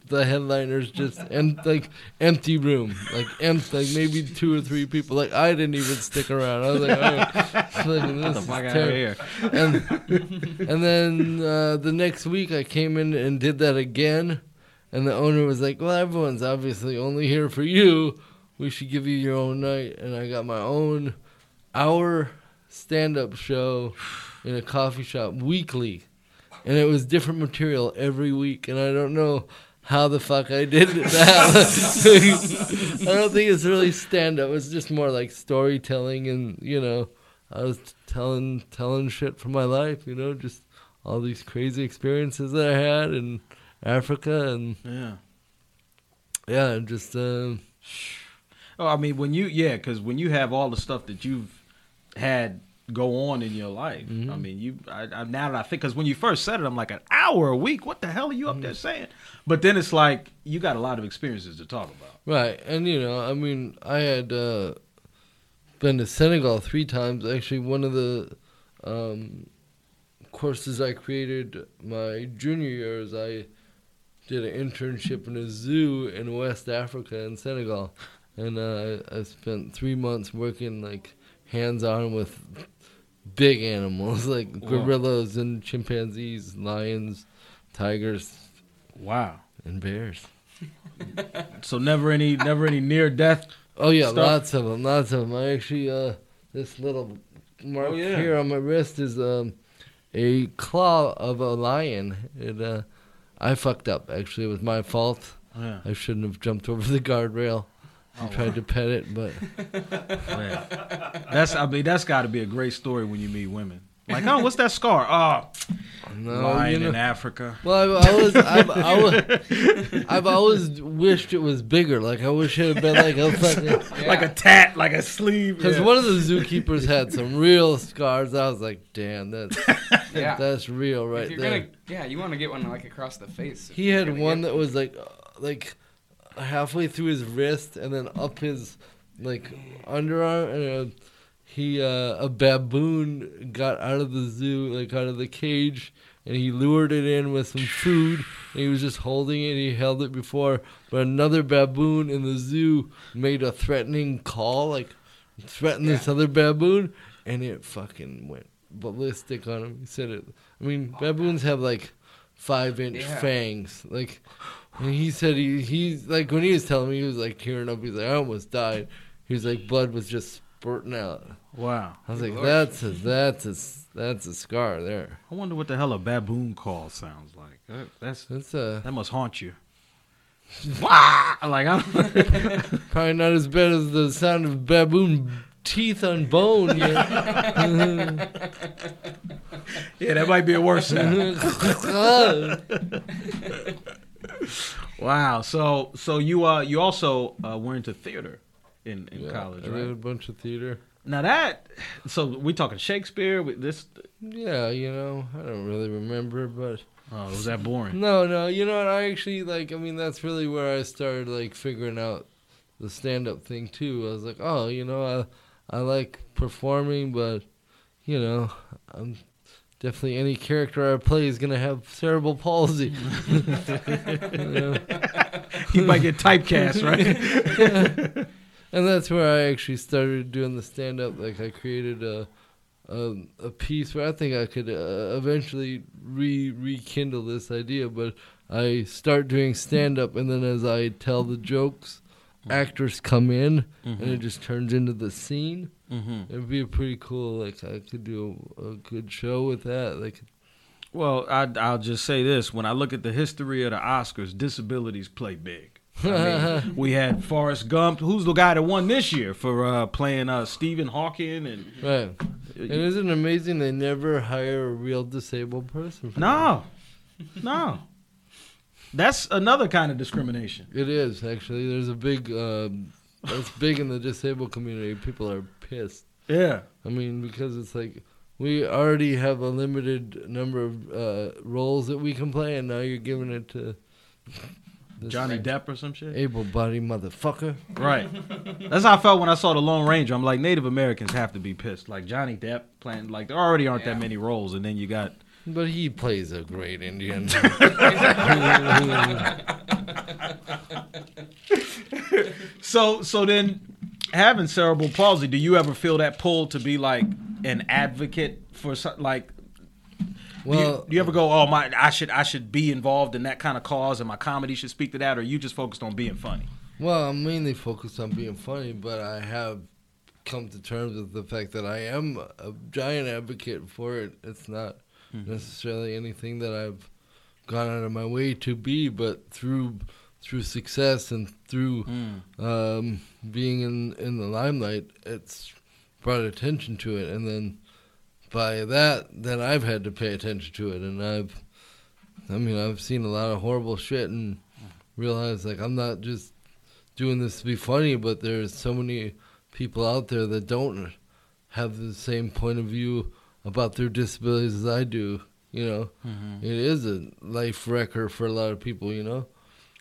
the headliners just and like empty room, like empty, like maybe two or three people. Like I didn't even stick around. I was like, oh, like, this the is fuck outta terrible. here. And and then uh, the next week I came in and did that again, and the owner was like, "Well, everyone's obviously only here for you. We should give you your own night." And I got my own hour stand-up show in a coffee shop weekly, and it was different material every week. And I don't know how the fuck I did that. I don't think it's really stand-up. It's just more like storytelling, and you know, I was telling telling shit from my life. You know, just all these crazy experiences that I had in Africa, and Yeah. yeah, just um, Oh, I mean, when you yeah, because when you have all the stuff that you've had go on in your life, Mm-hmm. I mean, you I, I, now that I think, because when you first said it, I'm like an hour a week. What the hell are you Mm-hmm. up there saying? But then it's like you got a lot of experiences to talk about. Right, and you know, I mean, I had uh, been to Senegal three times. Actually, one of the um, courses I created my junior years, I did an internship in a zoo in West Africa in Senegal, and uh, I spent three months working like hands on with big animals like Wow. gorillas and chimpanzees, lions, tigers, Wow. and bears. So never any never any near death. Oh yeah, stuff? lots of them, lots of them. I actually, uh, this little mark Oh, yeah. here on my wrist is um, a claw of a lion. It, uh, I fucked up. Actually, it was my fault. Yeah. I shouldn't have jumped over the guardrail. I Oh, tried wow. to pet it, but Man. That's I mean that's got to be a great story when you meet women. Like, oh, what's that scar? Oh, no, lion you know. in Africa. Well, I, I was, I've, I was, I've always wished it was bigger. Like I wish it had been like a fucking. Like a tat, like a sleeve. Because yeah. one of the zookeepers had some real scars. I was like, damn, that's Yeah. that's real If right you're there. gonna, yeah, you want to get one like across the face. He had one that was like, like halfway through his wrist and then up his like underarm, and uh, he uh, a baboon got out of the zoo, like out of the cage, and he lured it in with some food. And he was just holding it. and He held it before, but another baboon in the zoo made a threatening call, like threatened this other baboon, and it fucking went ballistic on him. He said it. I mean, baboons have like five inch Yeah. fangs, like. And he said he he's like when he was telling me he was like tearing up. He's like I almost died. He was like blood was just spurting out. Wow. I was like that's a that's a that's a scar there. I wonder what the hell a baboon call sounds like. That, that's That's a that must haunt you. Wah! Like I don't, probably not as bad as the sound of baboon teeth on bone. Yeah. yeah, that might be a worse sound. Wow. So so you uh you also uh, were into theater in, in Yeah, college, I did a bunch of theater. Now that so we talking Shakespeare with this Yeah, you know, I don't really remember, but oh was that boring? no, no, you know what? I actually like. I mean, that's really where I started like figuring out the stand-up thing too. I was like, oh, you know, I I like performing, but you know, I'm definitely any character I play is gonna have cerebral palsy. You might get typecast, right? and that's where I actually started doing the stand up. Like I created a a, a piece where I think I could uh, eventually re rekindle this idea. But I start doing stand up, and then as I tell the jokes, actors come in, and it just turns into the scene. Mm-hmm. It'd be a pretty cool. Like I could do a, a good show with that. Like Well, I, I'll just say this: when I look at the history of the Oscars, disabilities play big. I mean, we had Forrest Gump. Who's the guy that won this year for uh, playing uh, Stephen Hawking? And right. And isn't it amazing they never hire a real disabled person? for that? no, no, that's another kind of discrimination. It is actually. There's a big. Um, that's big in the disabled community. People are pissed. Yeah, I mean, because it's like we already have a limited number of uh, roles that we can play, and now you're giving it to this Johnny Depp or some shit. able-bodied motherfucker. Right. That's how I felt when I saw the Lone Ranger. I'm like, Native Americans have to be pissed. Like Johnny Depp playing, like there already aren't that many roles, and then you got But he plays a great Indian. So so then having cerebral palsy, do you ever feel that pull to be like an advocate for like do you, well, do you ever go, "Oh my, I should I should be involved in that kind of cause and my comedy should speak to that," or you just focused on being funny? well, I'm mainly focused on being funny, but I have come to terms with the fact that I am a giant advocate for it. It's not mm-hmm. necessarily anything that I've gone out of my way to be, but through through success and through um, being in in the limelight, it's brought attention to it, and then by that, then I've had to pay attention to it, and I've, I mean, I've seen a lot of horrible shit and realized like I'm not just doing this to be funny, but there's so many people out there that don't have the same point of view about their disabilities as I do. You know, it is a life wrecker for a lot of people. You know.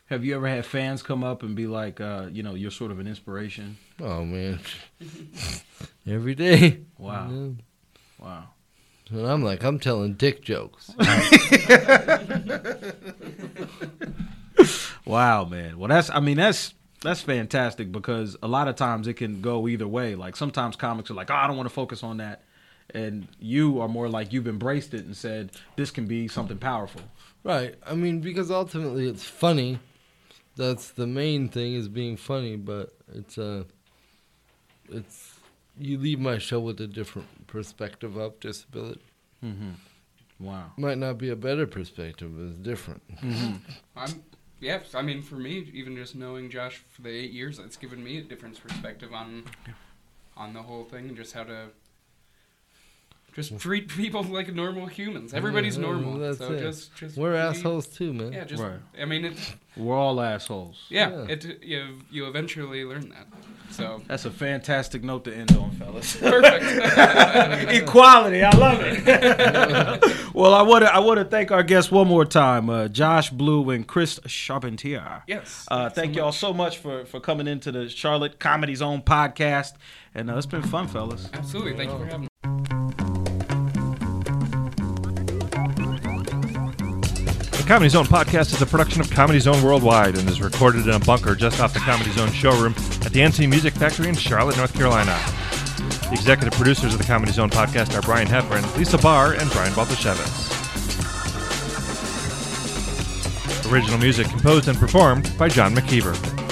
Have you ever had fans come up and be like, uh, you know, you're sort of an inspiration? Oh man, every day. Wow. Yeah. Wow. And I'm like, I'm telling dick jokes. Wow, man. Well, that's I mean that's that's fantastic because a lot of times it can go either way. Like sometimes comics are like, "Oh, I don't want to focus on that." And you are more like you've embraced it and said this can be something powerful. right. I mean, because ultimately it's funny. That's the main thing is being funny, but it's uh it's you leave my show with a different perspective of disability. Wow. Might not be a better perspective, but it's different. I'm yeah. I mean, for me, even just knowing Josh for the eight years, it's given me a different perspective on on the whole thing and just how to just treat people like normal humans. Everybody's Yeah, normal. that's so it. just, just We're be- assholes too, man. Yeah, just. Right. I mean, it's We're all assholes. yeah. Yeah. It you you eventually learn that. So That's a fantastic note to end on, fellas. perfect. Equality, I love it. well, I want to I want to thank our guests one more time, uh, Josh Blue and Chris Charpentier. yes. Uh, thanks so thank y'all much. so much for for coming into the Charlotte Comedy Zone podcast, and uh, it's been fun, fellas. Absolutely. Thank you for having me. Comedy Zone podcast is a production of Comedy Zone Worldwide and is recorded in a bunker just off the Comedy Zone showroom at the NC Music Factory in Charlotte, North Carolina. The executive producers of the Comedy Zone podcast are Brian Heffern, Lisa Barr, and Brian Baltashevitz. Original music composed and performed by John McKeever.